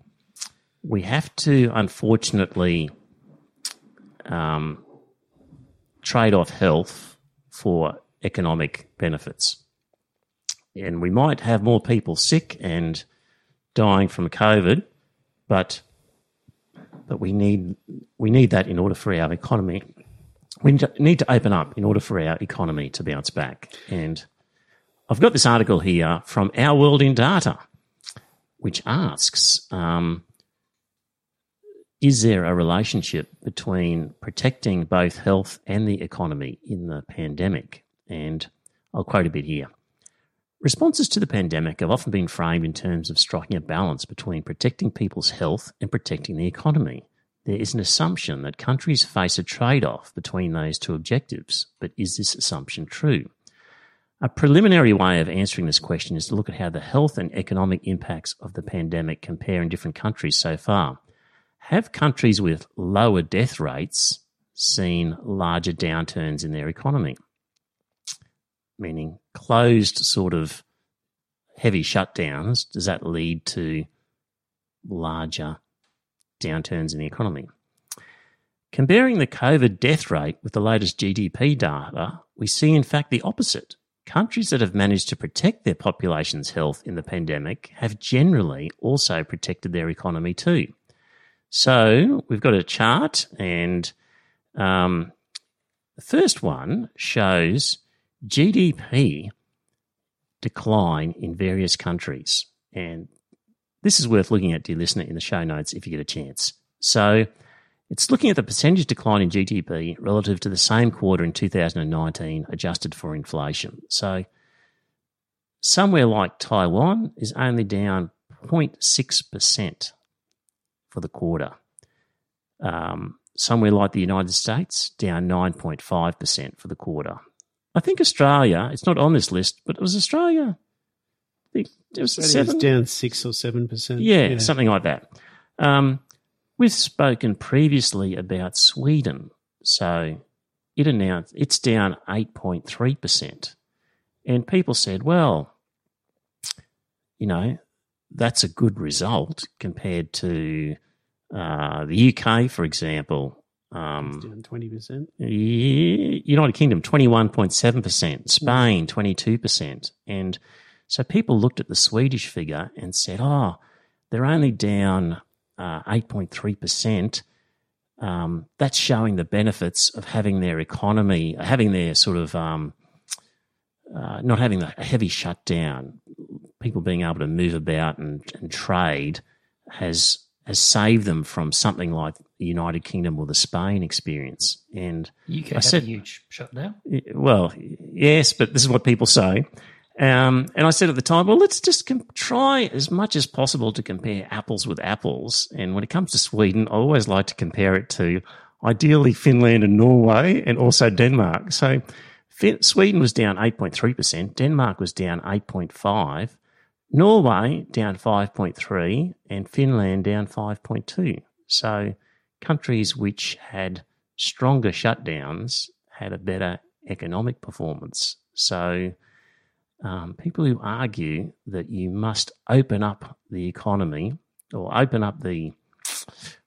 we have to unfortunately um, trade off health for economic benefits. And we might have more people sick and dying from COVID, but but we need we need that in order for our economy. We need to- open up in order for our economy to bounce back. And I've got this article here from Our World in Data, which asks um, Is there a relationship between protecting both health and the economy in the pandemic? And I'll quote a bit here. Responses to the pandemic have often been framed in terms of striking a balance between protecting people's health and protecting the economy. There is an assumption that countries face a trade off between those two objectives, but is this assumption true? A preliminary way of answering this question is to look at how the health and economic impacts of the pandemic compare in different countries so far. Have countries with lower death rates seen larger downturns in their economy? Meaning closed sort of heavy shutdowns, does that lead to larger downturns in the economy? Comparing the COVID death rate with the latest GDP data, we see in fact the opposite. Countries that have managed to protect their population's health in the pandemic have generally also protected their economy too. So we've got a chart, and um, the first one shows GDP decline in various countries. And this is worth looking at, dear listener, in the show notes if you get a chance. So it's looking at the percentage decline in GDP relative to the same quarter in 2019, adjusted for inflation. So somewhere like Taiwan is only down 0.6% for the quarter. Um, somewhere like the United States, down 9.5% for the quarter. I think Australia, it's not on this list, but it was Australia. I think it was seven. down six or seven percent. Yeah, something like that. Um, we've spoken previously about Sweden. So it announced it's down 8.3%. And people said, well, you know, that's a good result compared to uh, the UK, for example. Um, down twenty percent. Ye- United Kingdom, 21.7%, Spain, 22%. And so people looked at the Swedish figure and said, oh, they're only down uh, 8.3%. Um, that's showing the benefits of having their economy, having their sort of, um, uh, not having a heavy shutdown, people being able to move about and, and trade has has saved them from something like United Kingdom or the Spain experience. And UK I said- a huge shutdown. well, yes, but this is what people say. Um, and I said at the time, well, let's just com- try as much as possible to compare apples with apples. And when it comes to Sweden, I always like to compare it to ideally Finland and Norway and also Denmark. So fin- Sweden was down 8.3%, Denmark was down 8.5%, Norway down 5.3%, and Finland down 5.2%. So countries which had stronger shutdowns had a better economic performance. So, um, people who argue that you must open up the economy or open up the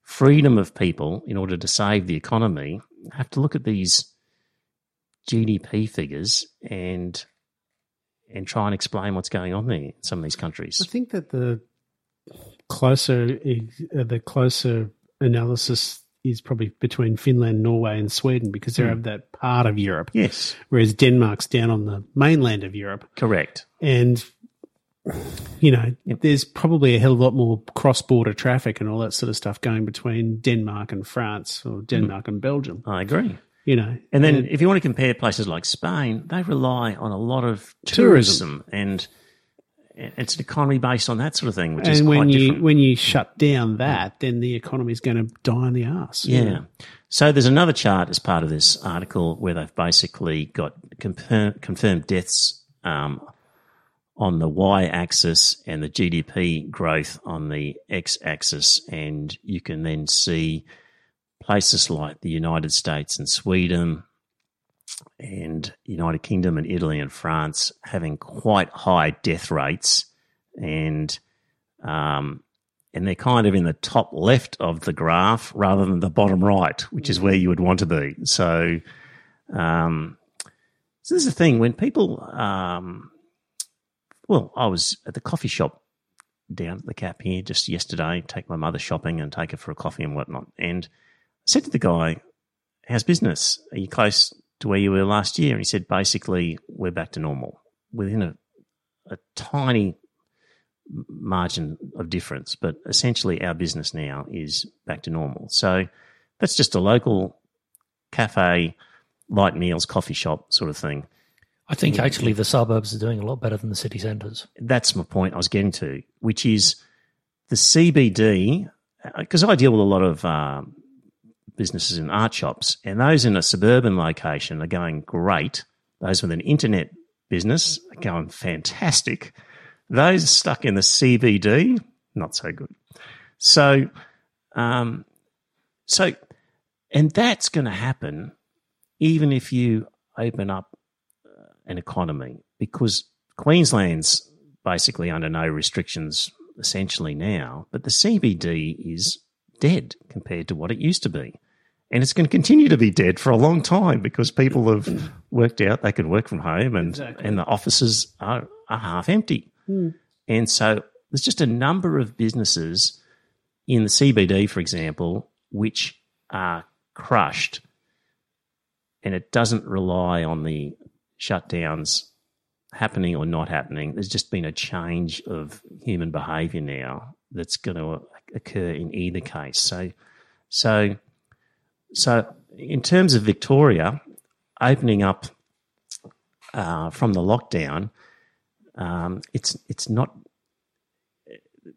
freedom of people in order to save the economy have to look at these GDP figures and and try and explain what's going on there in some of these countries. I think that the closer the closer analysis is probably between Finland, Norway, and Sweden because they're hmm. of that part of Europe, Yes, whereas Denmark's down on the mainland of Europe, correct. and you know there's probably a hell of a lot more cross-border traffic and all that sort of stuff going between Denmark and France or hmm. Denmark and Belgium. I agree. You know, And then, if you want to compare places like Spain, they rely on a lot of Tourism. tourism, and it's an economy based on that sort of thing, which is and when quite you different. when you shut down that, then the economy is going to die in the ass. Yeah. So there's another chart as part of this article where they've basically got confirm, confirmed deaths um, on the y-axis and the GDP growth on the x-axis, and you can then see places like the United States and Sweden and United Kingdom and Italy and France having quite high death rates, and um, and they're kind of in the top left of the graph rather than the bottom right, which is where you would want to be. So, um, so this is the thing when people, um, well, I was at the coffee shop down at the Cap here just yesterday, take my mother shopping and take her for a coffee and whatnot, and I said to the guy, "How's business? Are you close to where you were last year?" And he said, "Basically, we're back to normal within a, a tiny." margin of difference, but essentially our business now is back to normal. So that's just a local cafe, light meals, coffee shop sort of thing. I think actually the suburbs are doing a lot better than the city centres. That's my point I was getting to, which is the CBD, because I deal with a lot of um, businesses in art shops, and those in a suburban location are going great. Those with an internet business are going fantastic. Those stuck in the CBD, not so good. So, um, so, and that's going to happen even if you open up uh, an economy because Queensland's basically under no restrictions essentially now, but the CBD is dead compared to what it used to be. And it's going to continue to be dead for a long time because people have worked out they can work from home and, Exactly. and the offices are, are half empty. Hmm. And so there's just a number of businesses in the CBD, for example, which are crushed and it doesn't rely on the shutdowns happening or not happening. There's just been a change of human behaviour now that's going to occur in either case. So, so, so in terms of Victoria opening up uh, from the lockdown, um, it's it's not.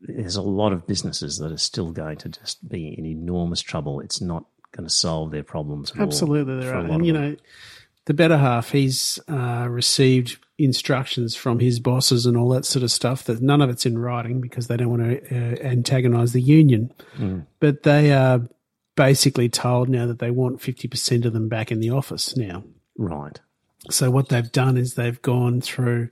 There's a lot of businesses that are still going to just be in enormous trouble. It's not going to solve their problems. At all Absolutely, there are. And you know, the better half, he's uh, received instructions from his bosses and all that sort of stuff. That none of it's in writing because they don't want to uh, antagonise the union. Mm. But they are basically told now that they want fifty percent of them back in the office now. right. So what they've done is they've gone through,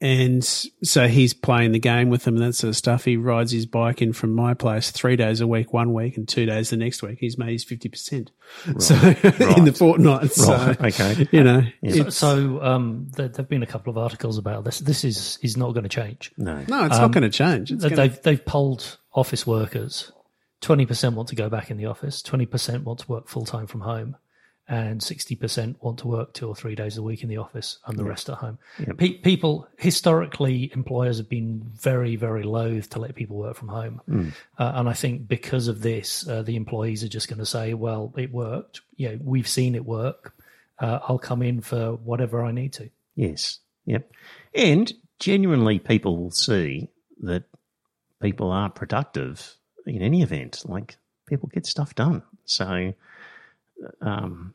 and so he's playing the game with them and that sort of stuff. He rides his bike in from my place three days a week, one week, and two days the next week. He's made his fifty percent. So in the fortnight, so Right. Okay. you know, So, so um, there have been a couple of articles about this. This is is not going to change. No. no, it's not going to change. It's They- gonna, They've they've polled office workers. Twenty percent want to go back in the office. Twenty percent want to work full time from home, and sixty percent want to work two or three days a week in the office, and the rest at home. Pe- people historically, employers have been very very loath to let people work from home, uh, and I think because of this, uh, the employees are just going to say, "Well, it worked. You know, we've seen it work. Uh, I'll come in for whatever I need to." Yes. Yep. And genuinely, people will see that people are productive in any event. Like people get stuff done. So, um,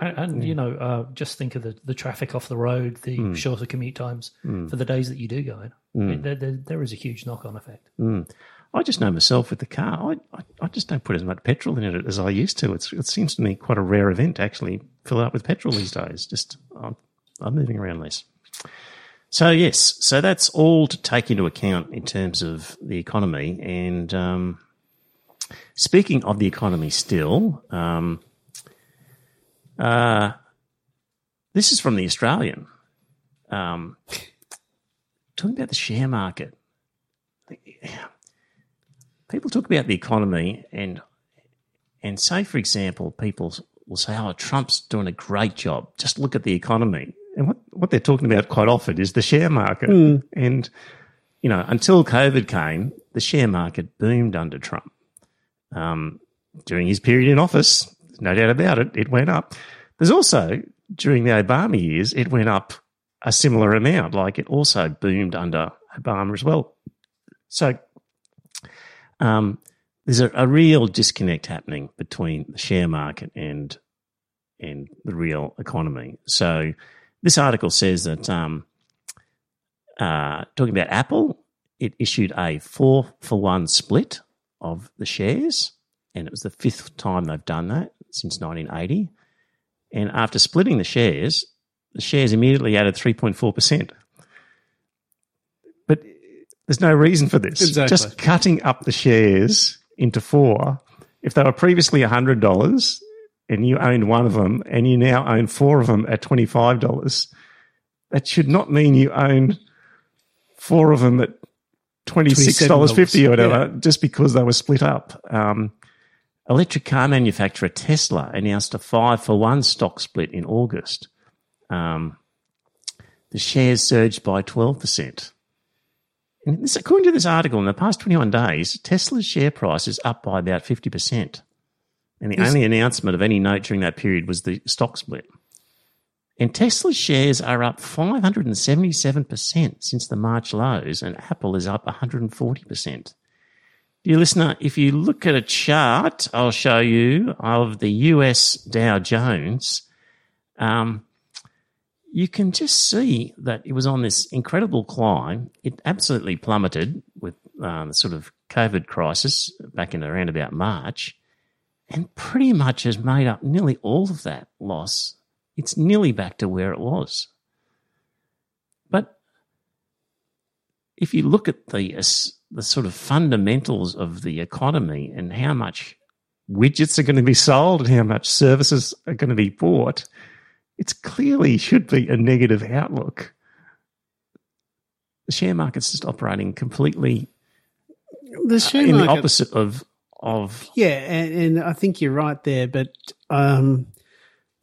And, and you know, uh, just think of the, the traffic off the road, the Hmm. shorter commute times for the days that you do go in. It- there, there, there is a huge knock on effect. mm. I just know myself with the car. I, I, I just don't put as much petrol in it as I used to. It's, it seems to me quite a rare event to actually fill it up with petrol these days. Just I'm, I'm moving around less. So yes, so that's all to take into account in terms of the economy. And um, speaking of the economy, still, um, uh, this is from the Australian. Um, talking about the share market. People talk about the economy and and say, for example, people will say, "Oh, Trump's doing a great job. Just look at the economy." And what what they're talking about quite often is the share market. And you know, until COVID came, the share market boomed under Trump. Um, during his period in office, no doubt about it, it went up. There's also during the Obama years, it went up a similar amount. Like it also boomed under Obama as well. So um, there's a, a real disconnect happening between the share market and and the real economy. So this article says that um, uh, talking about Apple, it issued a four for one split of the shares, and it was the fifth time they've done that since 1980. And after splitting the shares, the shares immediately added 3.4%. But there's no reason for this. Exactly. Just cutting up the shares into four. If they were previously $100 and you owned one of them and you now own four of them at $25, that should not mean you own four of them at $26.50 or whatever just because they were split up. Um, electric car manufacturer Tesla announced a five for one stock split in August. Um, the shares surged by 12%. And this, according to this article, in the past 21 days, Tesla's share price is up by about 50%. And the only announcement of any note during that period was the stock split. And Tesla's shares are up 577% since the March lows, and Apple is up 140%. Dear listener, if you look at a chart, I'll show you of the US Dow Jones. Um, you can just see that it was on this incredible climb. It absolutely plummeted with um, the sort of COVID crisis back in around about March, and pretty much has made up nearly all of that loss. It's nearly back to where it was. But if you look at the uh, the sort of fundamentals of the economy and how much widgets are going to be sold and how much services are going to be bought, it's clearly should be a negative outlook. The share market's just operating completely The share in market, the opposite of of yeah, and, and I think you're right there. But um,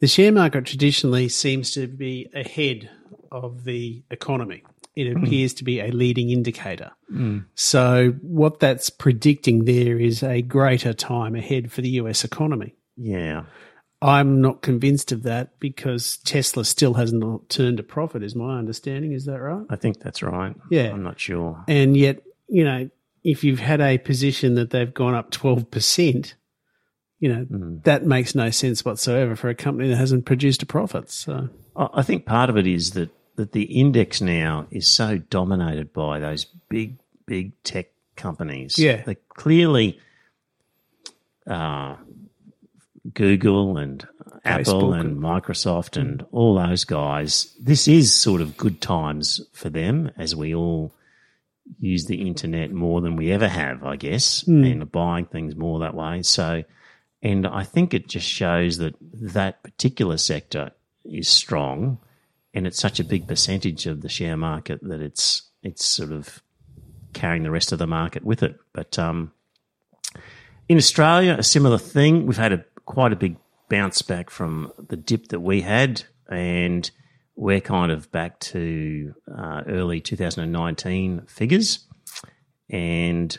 the share market traditionally seems to be ahead of the economy. It hmm. appears to be a leading indicator. Hmm. So what that's predicting there is a greater time ahead for the US economy. yeah. I'm not convinced of that because Tesla still hasn't turned a profit, is my understanding. Is that right? I think that's right. Yeah. I'm not sure. And yet, you know, if you've had a position that they've gone up 12%, you know, mm. that makes no sense whatsoever for a company that hasn't produced a profit. So, I I think part of it is that, that the index now is so dominated by those big, big tech companies. Yeah. They clearly, uh, Google and Apple Facebook and Microsoft and mm. all those guys, this is sort of good times for them as we all use the internet more than we ever have, I guess, mm. and are buying things more that way. So, and I think it just shows that that particular sector is strong, and it's such a big percentage of the share market that it's it's sort of carrying the rest of the market with it. But um, in Australia, a similar thing. We've had a quite a big bounce back from the dip that we had, and we're kind of back to uh, early 2019 figures. And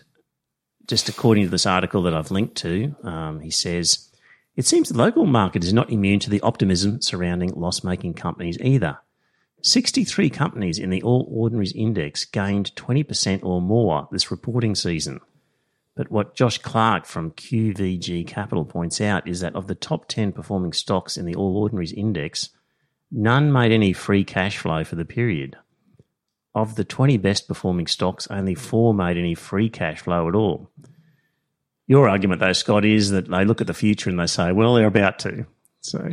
just according to this article that I've linked to, um, he says it seems the local market is not immune to the optimism surrounding loss-making companies either. 63 companies in the All Ordinaries Index gained 20% or more this reporting season. But what Josh Clark from QVG Capital points out is that of the top 10 performing stocks in the All Ordinaries Index, none made any free cash flow for the period. Of the 20 best performing stocks, only four made any free cash flow at all. Your argument, though, Scott, is that they look at the future and they say, well, they're about to. So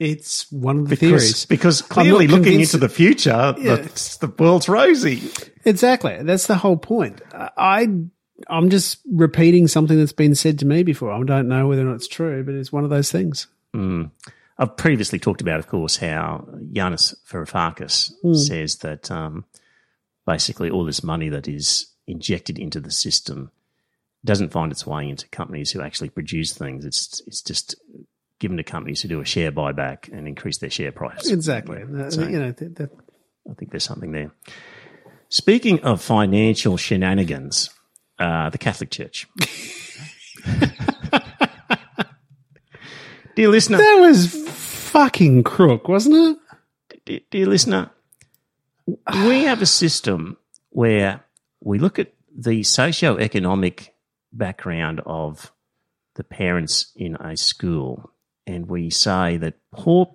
it's one of the because, theories. because clearly looking into the future, Yeah. the, the world's rosy. Exactly. That's the whole point. I, I'm just repeating something that's been said to me before. I don't know whether or not it's true, but it's one of those things. Hmm. I've previously talked about, of course, how Yanis Varoufakis says that um, basically all this money that is injected into the system doesn't find its way into companies who actually produce things. It's it's just given to companies who do a share buyback and increase their share price. Exactly. So- you know, that, that, I think there's something there. Speaking of financial shenanigans, uh, the Catholic Church. Dear listener, that was fucking crook, wasn't it? dear, listener, we have a system where we look at the socio-economic background of the parents in a school and we say that poor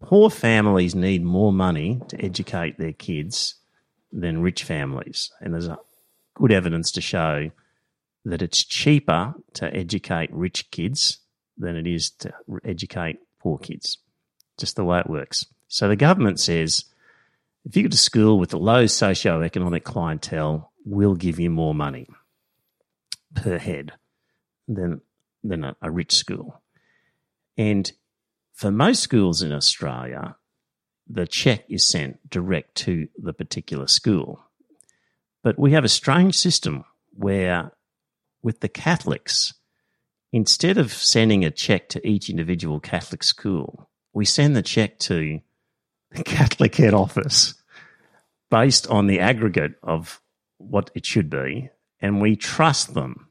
poor families need more money to educate their kids than rich families and there's good evidence to show that it's cheaper to educate rich kids than it is to educate poor kids just the way it works so the government says if you go to school with a low socio-economic clientele we'll give you more money per head than than a, a rich school. And for most schools in Australia, the check is sent direct to the particular school. But we have a strange system where, with the Catholics, instead of sending a check to each individual Catholic school, we send the check to the Catholic head office based on the aggregate of what it should be, and we trust them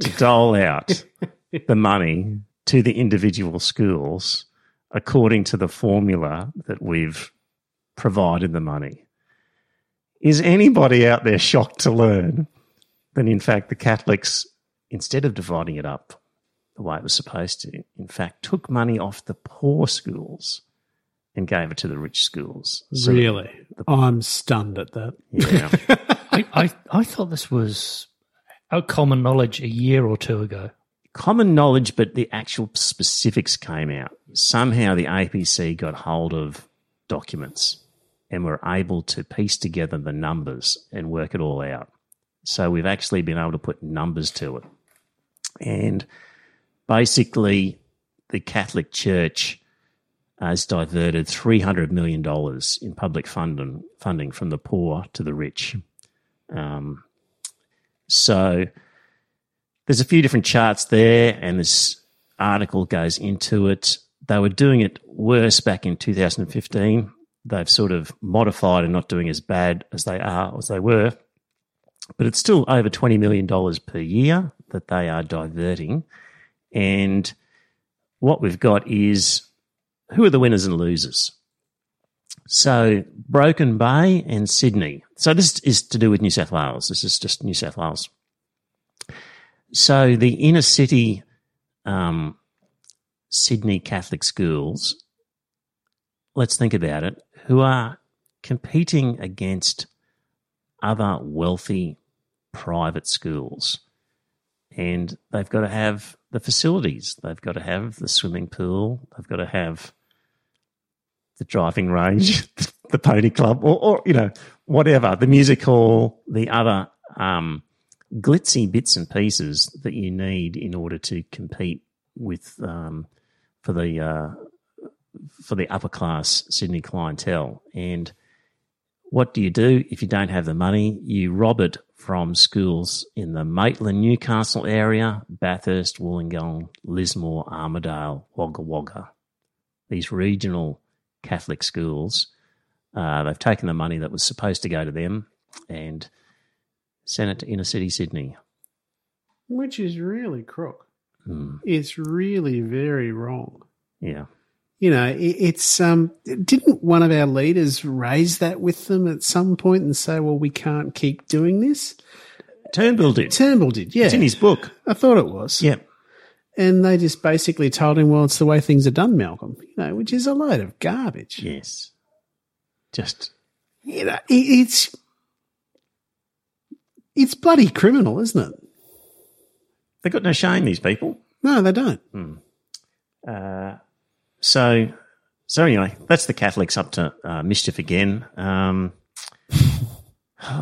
to dole out the money to the individual schools according to the formula that we've provided the money. Is anybody out there shocked to learn that, in fact, the Catholics, instead of dividing it up the way it was supposed to, in fact, took money off the poor schools and gave it to the rich schools? So really? The, I'm stunned at that. Yeah. I, I, I thought this was a common knowledge a year or two ago. Common knowledge, but the actual specifics came out. Somehow the APC got hold of documents and were able to piece together the numbers and work it all out. So we've actually been able to put numbers to it. And basically, the Catholic Church has diverted $300 million in public funding, funding from the poor to the rich. Um, so there's a few different charts there, and this article goes into it. They were doing it worse back in 2015. They've sort of modified and not doing as bad as they are as they were, but it's still over $20 million per year that they are diverting. And what we've got is who are the winners and losers? So Broken Bay and Sydney. So this is to do with New South Wales. This is just New South Wales. So the inner city um, Sydney Catholic schools, let's think about it, who are competing against other wealthy private schools. And they've got to have the facilities. They've got to have the swimming pool. They've got to have the driving range, the pony club, or, or, you know whatever the music hall, the other um, glitzy bits and pieces that you need in order to compete with um, for the uh, for the upper class Sydney clientele. And what do you do if you don't have the money? You rob it from schools in the Maitland, Newcastle area, Bathurst, Wollongong, Lismore, Armidale, Wagga Wagga. These regional Catholic schools. Uh, they've taken the money that was supposed to go to them and sent it to inner city Sydney. Which is really crook. Hmm. It's really very wrong. Yeah. You know, it, it's um. Didn't one of our leaders raise that with them at some point and say, "Well, we can't keep doing this"? Turnbull did. Turnbull did. Yeah, It's in his book. I thought it was. Yeah. And they just basically told him, well, it's the way things are done, Malcolm, you know, which is a load of garbage. Yes. Just You know, it, it's, it's bloody criminal, isn't it? they've got no shame. These people. No, they don't. Uh, so, so anyway, that's the Catholics up to uh, mischief again. Um,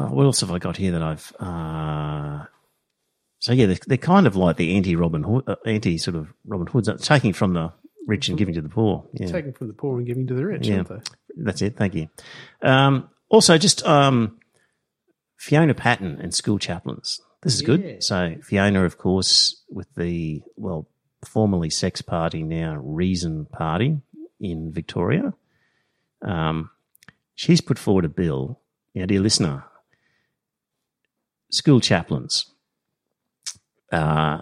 what else have I got here that I've? Uh, so yeah, they're, they're kind of like the anti Robin Hood, uh, anti sort of Robin Hoods, uh, taking from the rich and giving to the poor. Yeah, Taking from the poor and giving to the rich, Yeah. aren't they? that's it. Thank you. Um, also, just um, Fiona Patten and school chaplains. This is Yeah. good. So Fiona, of course, with the well, formerly Sex Party, now Reason Party in Victoria. Um, she's put forward a bill. Now, dear listener, school chaplains. Uh,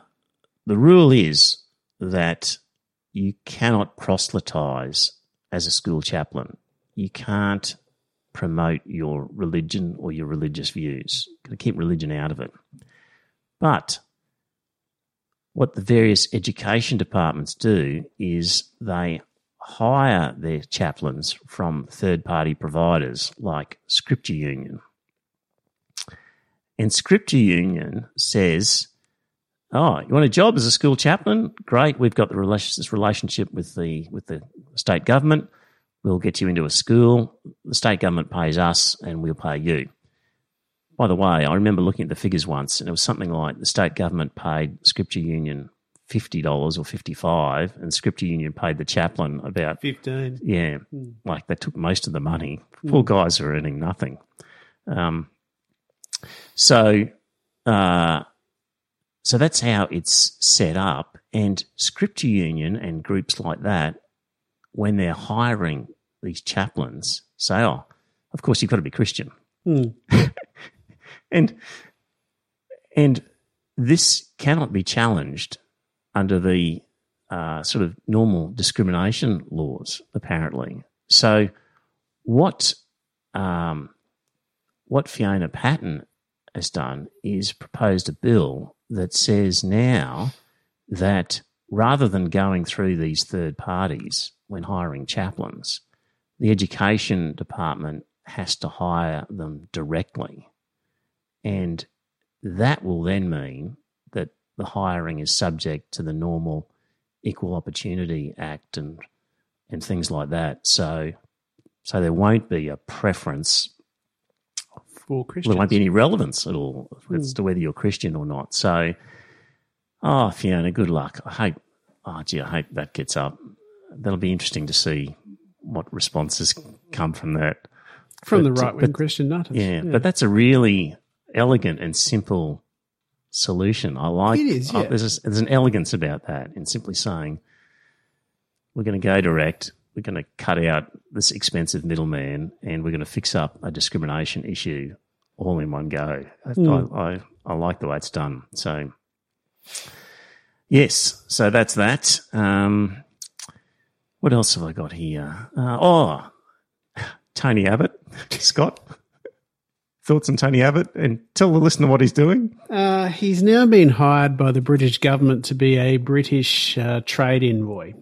the rule is that you cannot proselytize as a school chaplain. You can't promote your religion or your religious views. Got to keep religion out of it. But what the various education departments do is they hire their chaplains from third party providers like Scripture Union. And Scripture Union says, Oh, you want a job as a school chaplain? Great. We've got the this relationship with the with the state government. We'll get you into a school. The state government pays us, and we'll pay you. By the way, I remember looking at the figures once, and it was something like the state government paid Scripture Union fifty dollars or fifty five, and Scripture Union paid the chaplain about fifteen. Yeah, mm. like they took most of the money. Mm. Poor guys are earning nothing. Um, so, uh, so that's how it's set up. And Scripture Union and groups like that, when they're hiring these chaplains, say, "Oh, of course you've got to be Christian," mm. and and this cannot be challenged under the uh, sort of normal discrimination laws, apparently. So, what um, what Fiona Patten has done is proposed a bill that says now that rather than going through these third parties when hiring chaplains, the education department has to hire them directly. And that will then mean that the hiring is subject to the normal Equal Opportunity Act and and things like that. So so there won't be a preference for Christians. There won't be any relevance at all mm. as to whether you're Christian or not. So, oh, Fiona, good luck. I hope, oh, gee, I hope that gets up. That'll be interesting to see what responses come from that. From but, the right wing Christian nutters. Yeah, yeah, but that's a really elegant and simple solution. I like it. Is, yeah. uh, there's, a, there's an elegance about that in simply saying we're going to go direct. We're going to cut out this expensive middleman, and we're going to fix up a discrimination issue all in one go. Mm. I, I, I like the way it's done. So, yes, so that's that. Um, what else have I got here? Uh, oh, Tony Abbott, Scott. Thoughts on Tony Abbott and tell the listener what he's doing? Uh, he's now been hired by the British government to be a British uh, trade envoy.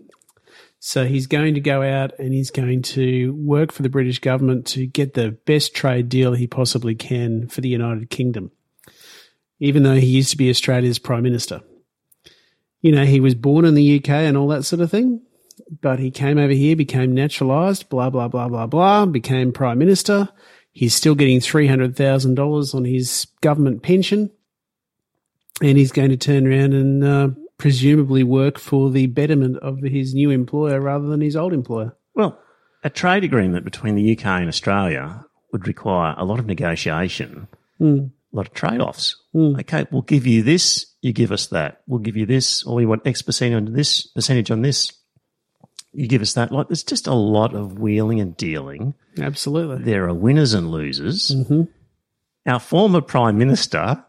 So he's going to go out and he's going to work for the British government to get the best trade deal he possibly can for the United Kingdom, even though he used to be Australia's Prime Minister. You know, he was born in the UK and all that sort of thing, but he came over here, became naturalised, blah, blah, blah, blah, blah, became Prime Minister He's still getting $300,000 on his government pension. And he's going to turn around and uh, presumably work for the betterment of his new employer rather than his old employer. Well, a trade agreement between the UK and Australia would require a lot of negotiation, mm. a lot of trade offs. Mm. Okay, we'll give you this, you give us that. We'll give you this, or we want X percent on this, percentage on this you give us that. Like, there's just a lot of wheeling and dealing. Absolutely. There are winners and losers. Mm-hmm. Our former prime minister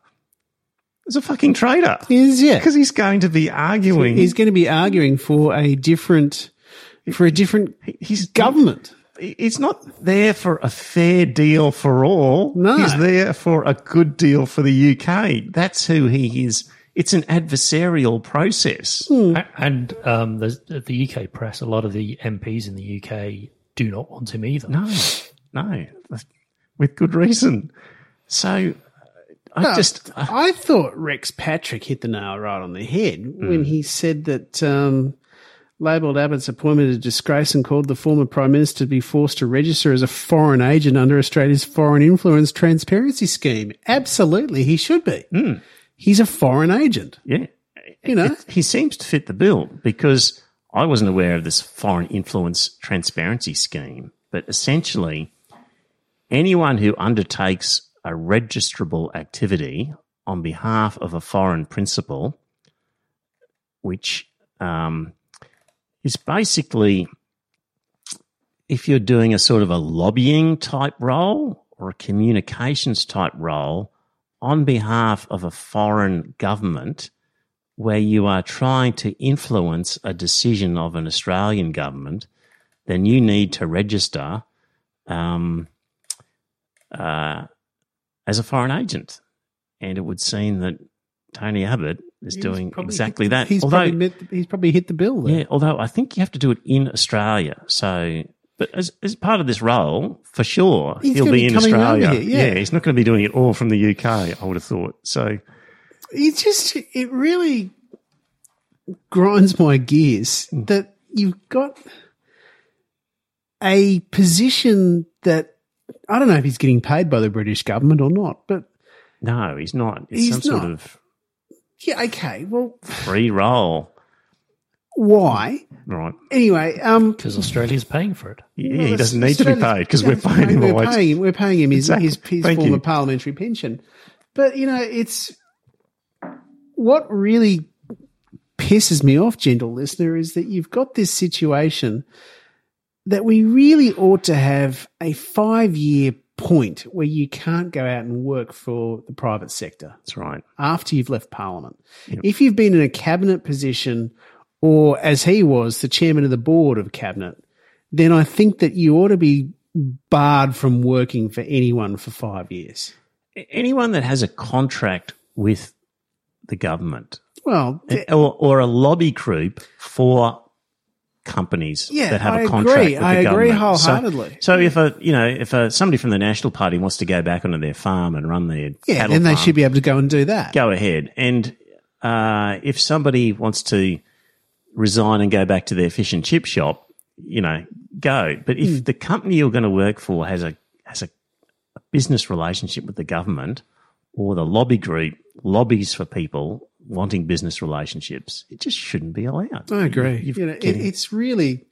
is a fucking traitor. He is, yeah. Because he's going to be arguing. He's going to be arguing for a different, for a different he's government. He's not there for a fair deal for all. No. He's there for a good deal for the UK. That's who he is it's an adversarial process. Hmm. And um, the, the UK press, a lot of the MPs in the UK do not want him either. No, no, with good reason. So I just. Uh, I thought Rex Patrick hit the nail right on the head mm. when he said that. Um, labelled Abbott's appointment a disgrace and called the former Prime Minister to be forced to register as a foreign agent under Australia's Foreign Influence Transparency Scheme. Absolutely, he should be. Mm he's a foreign agent. Yeah. You know, it, he seems to fit the bill because I wasn't aware of this foreign influence transparency scheme. But essentially, anyone who undertakes a registrable activity on behalf of a foreign principal, which um, is basically if you're doing a sort of a lobbying type role or a communications type role on behalf of a foreign government where you are trying to influence a decision of an Australian government, then you need to register um, uh, as a foreign agent. And it would seem that Tony Abbott is He's doing exactly hit- that. He's although, probably met, he's probably hit the bill there. yeah, although I think you have to do it in Australia. So, but as, as part of this role, for sure, He's he'll be be in Australia. here, yeah. he's not going to be doing it all from the UK. I would have thought. So, It just it really grinds my gears Hmm. that you've got a position that I don't know if he's getting paid by the British government or not, but no, he's not. It's He's some sort of yeah, okay. Well, free role, why? right? Anyway, um, because Australia's paying for it. Yeah, he doesn't need to be paid because we're paying him We're wage. paying him. We're paying him his, Exactly. his, his Thank form you. parliamentary pension. But you know, it's what really pisses me off, gentle listener, is that you've got this situation that we really ought to have a five year point where you can't go out and work for the private sector That's right. after you've left Parliament. If you've been in a cabinet position, or as he was, the chairman of the board of cabinet, then I think that you ought to be barred from working for anyone for five years. Anyone that has a contract with the government Well, th- or, or a lobby group for companies Yeah, that have I a contract agree. with the I agree government. So- wholeheartedly. So, if a you know if a, somebody from the National Party wants to go back onto their farm and run their yeah, cattle then they farm, should be able to go and do that. go ahead. And uh, if somebody wants to resign and go back to their fish and chip shop, you know, go. But if Hmm. the company you're going to work for has a has a, a business relationship with the government, or the lobby group lobbies for people wanting business relationships, it just shouldn't be allowed. I agree. You've You know, it, it's really,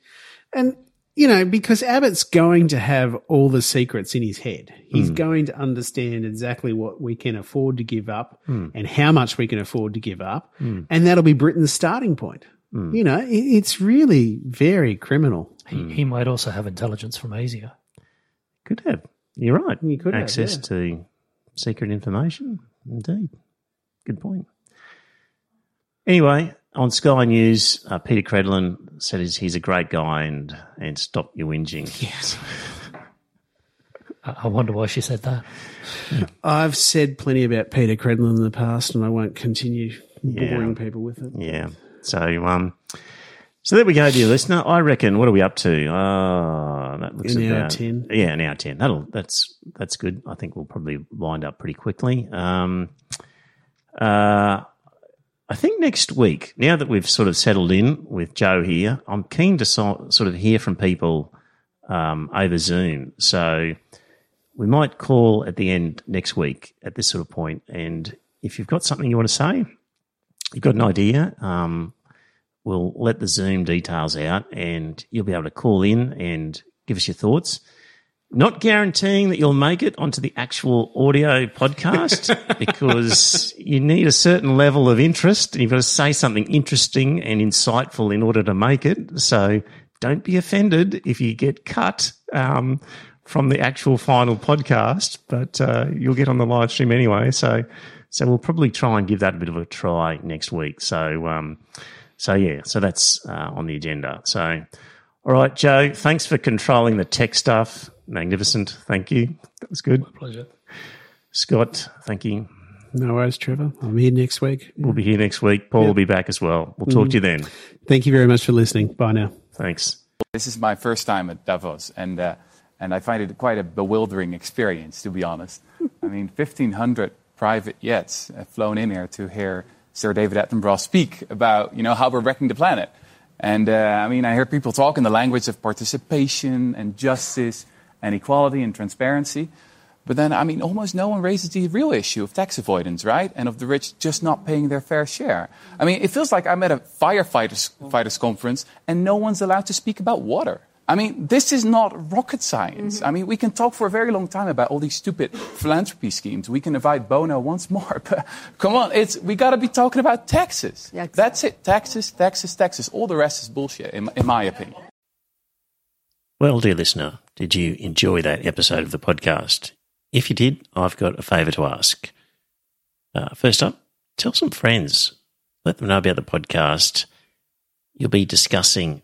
and you know, because Abbott's going to have all the secrets in his head. He's Hmm. going to understand exactly what we can afford to give up Hmm. and how much we can afford to give up, and that'll be Britain's starting point. Hmm. You know, it, it's really very criminal. He, he might also have intelligence from Asia. could have. You're right. You could have, access yeah. to secret information. Indeed. Good point. Anyway, on Sky News, uh, Peta Credlin said he's, he's a great guy and and stop your whinging. Yes. I I wonder why she said that. I've said plenty about Peta Credlin in the past, and I won't continue Yeah. boring people with it. Yeah. So um, so there we go, dear listener. I reckon. What are we up to? Uh, that looks An hour about 10. Yeah, an hour ten. That'll that's that's good. I think we'll probably wind up pretty quickly. Um, uh, I think next week, now that we've sort of settled in with Joe here, I'm keen to so, sort of hear from people um, over Zoom. So we might call at the end next week at this sort of point, and if you've got something you want to say, you've got an idea, um, we'll let the Zoom details out, and you'll be able to call in and give us your thoughts. Not guaranteeing that you'll make it onto the actual audio podcast because you need a certain level of interest. You've got to say something interesting and insightful in order to make it. So don't be offended if you get cut um, from the actual final podcast, but uh, you'll get on the live stream anyway. So, so we'll probably try and give that a bit of a try next week. So, um, so yeah, so that's uh, on the agenda. So, all right, Joe, thanks for controlling the tech stuff. Magnificent. Thank you. That was good. My pleasure. Scott, thank you. No worries, Trevor. I'm here next week. We'll be here next week. Paul will be back as well. We'll talk to you then. Thank you very much for listening. Bye now. Thanks. This is my first time at Davos, and uh, and I find it quite a bewildering experience, to be honest. I mean, 1,500 private jets flown in here to hear Sir David Attenborough speak about you know how we're wrecking the planet. And uh, I mean, I hear people talk in the language of participation and justice and equality and transparency. But then, I mean, almost no one raises the real issue of tax avoidance, right? And of the rich just not paying their fair share. I mean, it feels like I'm at a firefighters fighters conference and no one's allowed to speak about water. I mean, this is not rocket science. I mean, we can talk for a very long time about all these stupid philanthropy schemes. We can invite Bono once more, but come on, it's we got to be talking about taxes. Yeah, exactly. That's it. Taxes, taxes, taxes. All the rest is bullshit, in, in my opinion. Well, dear listener, did you enjoy that episode of the podcast? If you did, I've got a favour to ask. Uh, first up, tell some friends. Let them know about the podcast. You'll be discussing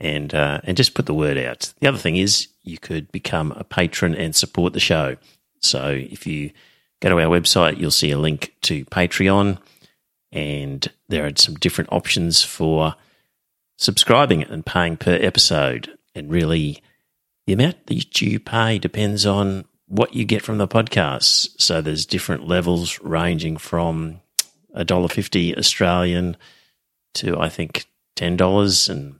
and uh, and just put the word out. The other thing is you could become a patron and support the show. So if you go to our website, you'll see a link to Patreon, and there are some different options for subscribing and paying per episode. And really, the amount that you pay depends on what you get from the podcast. So there's different levels ranging from a dollar fifty Australian to I think ten dollars and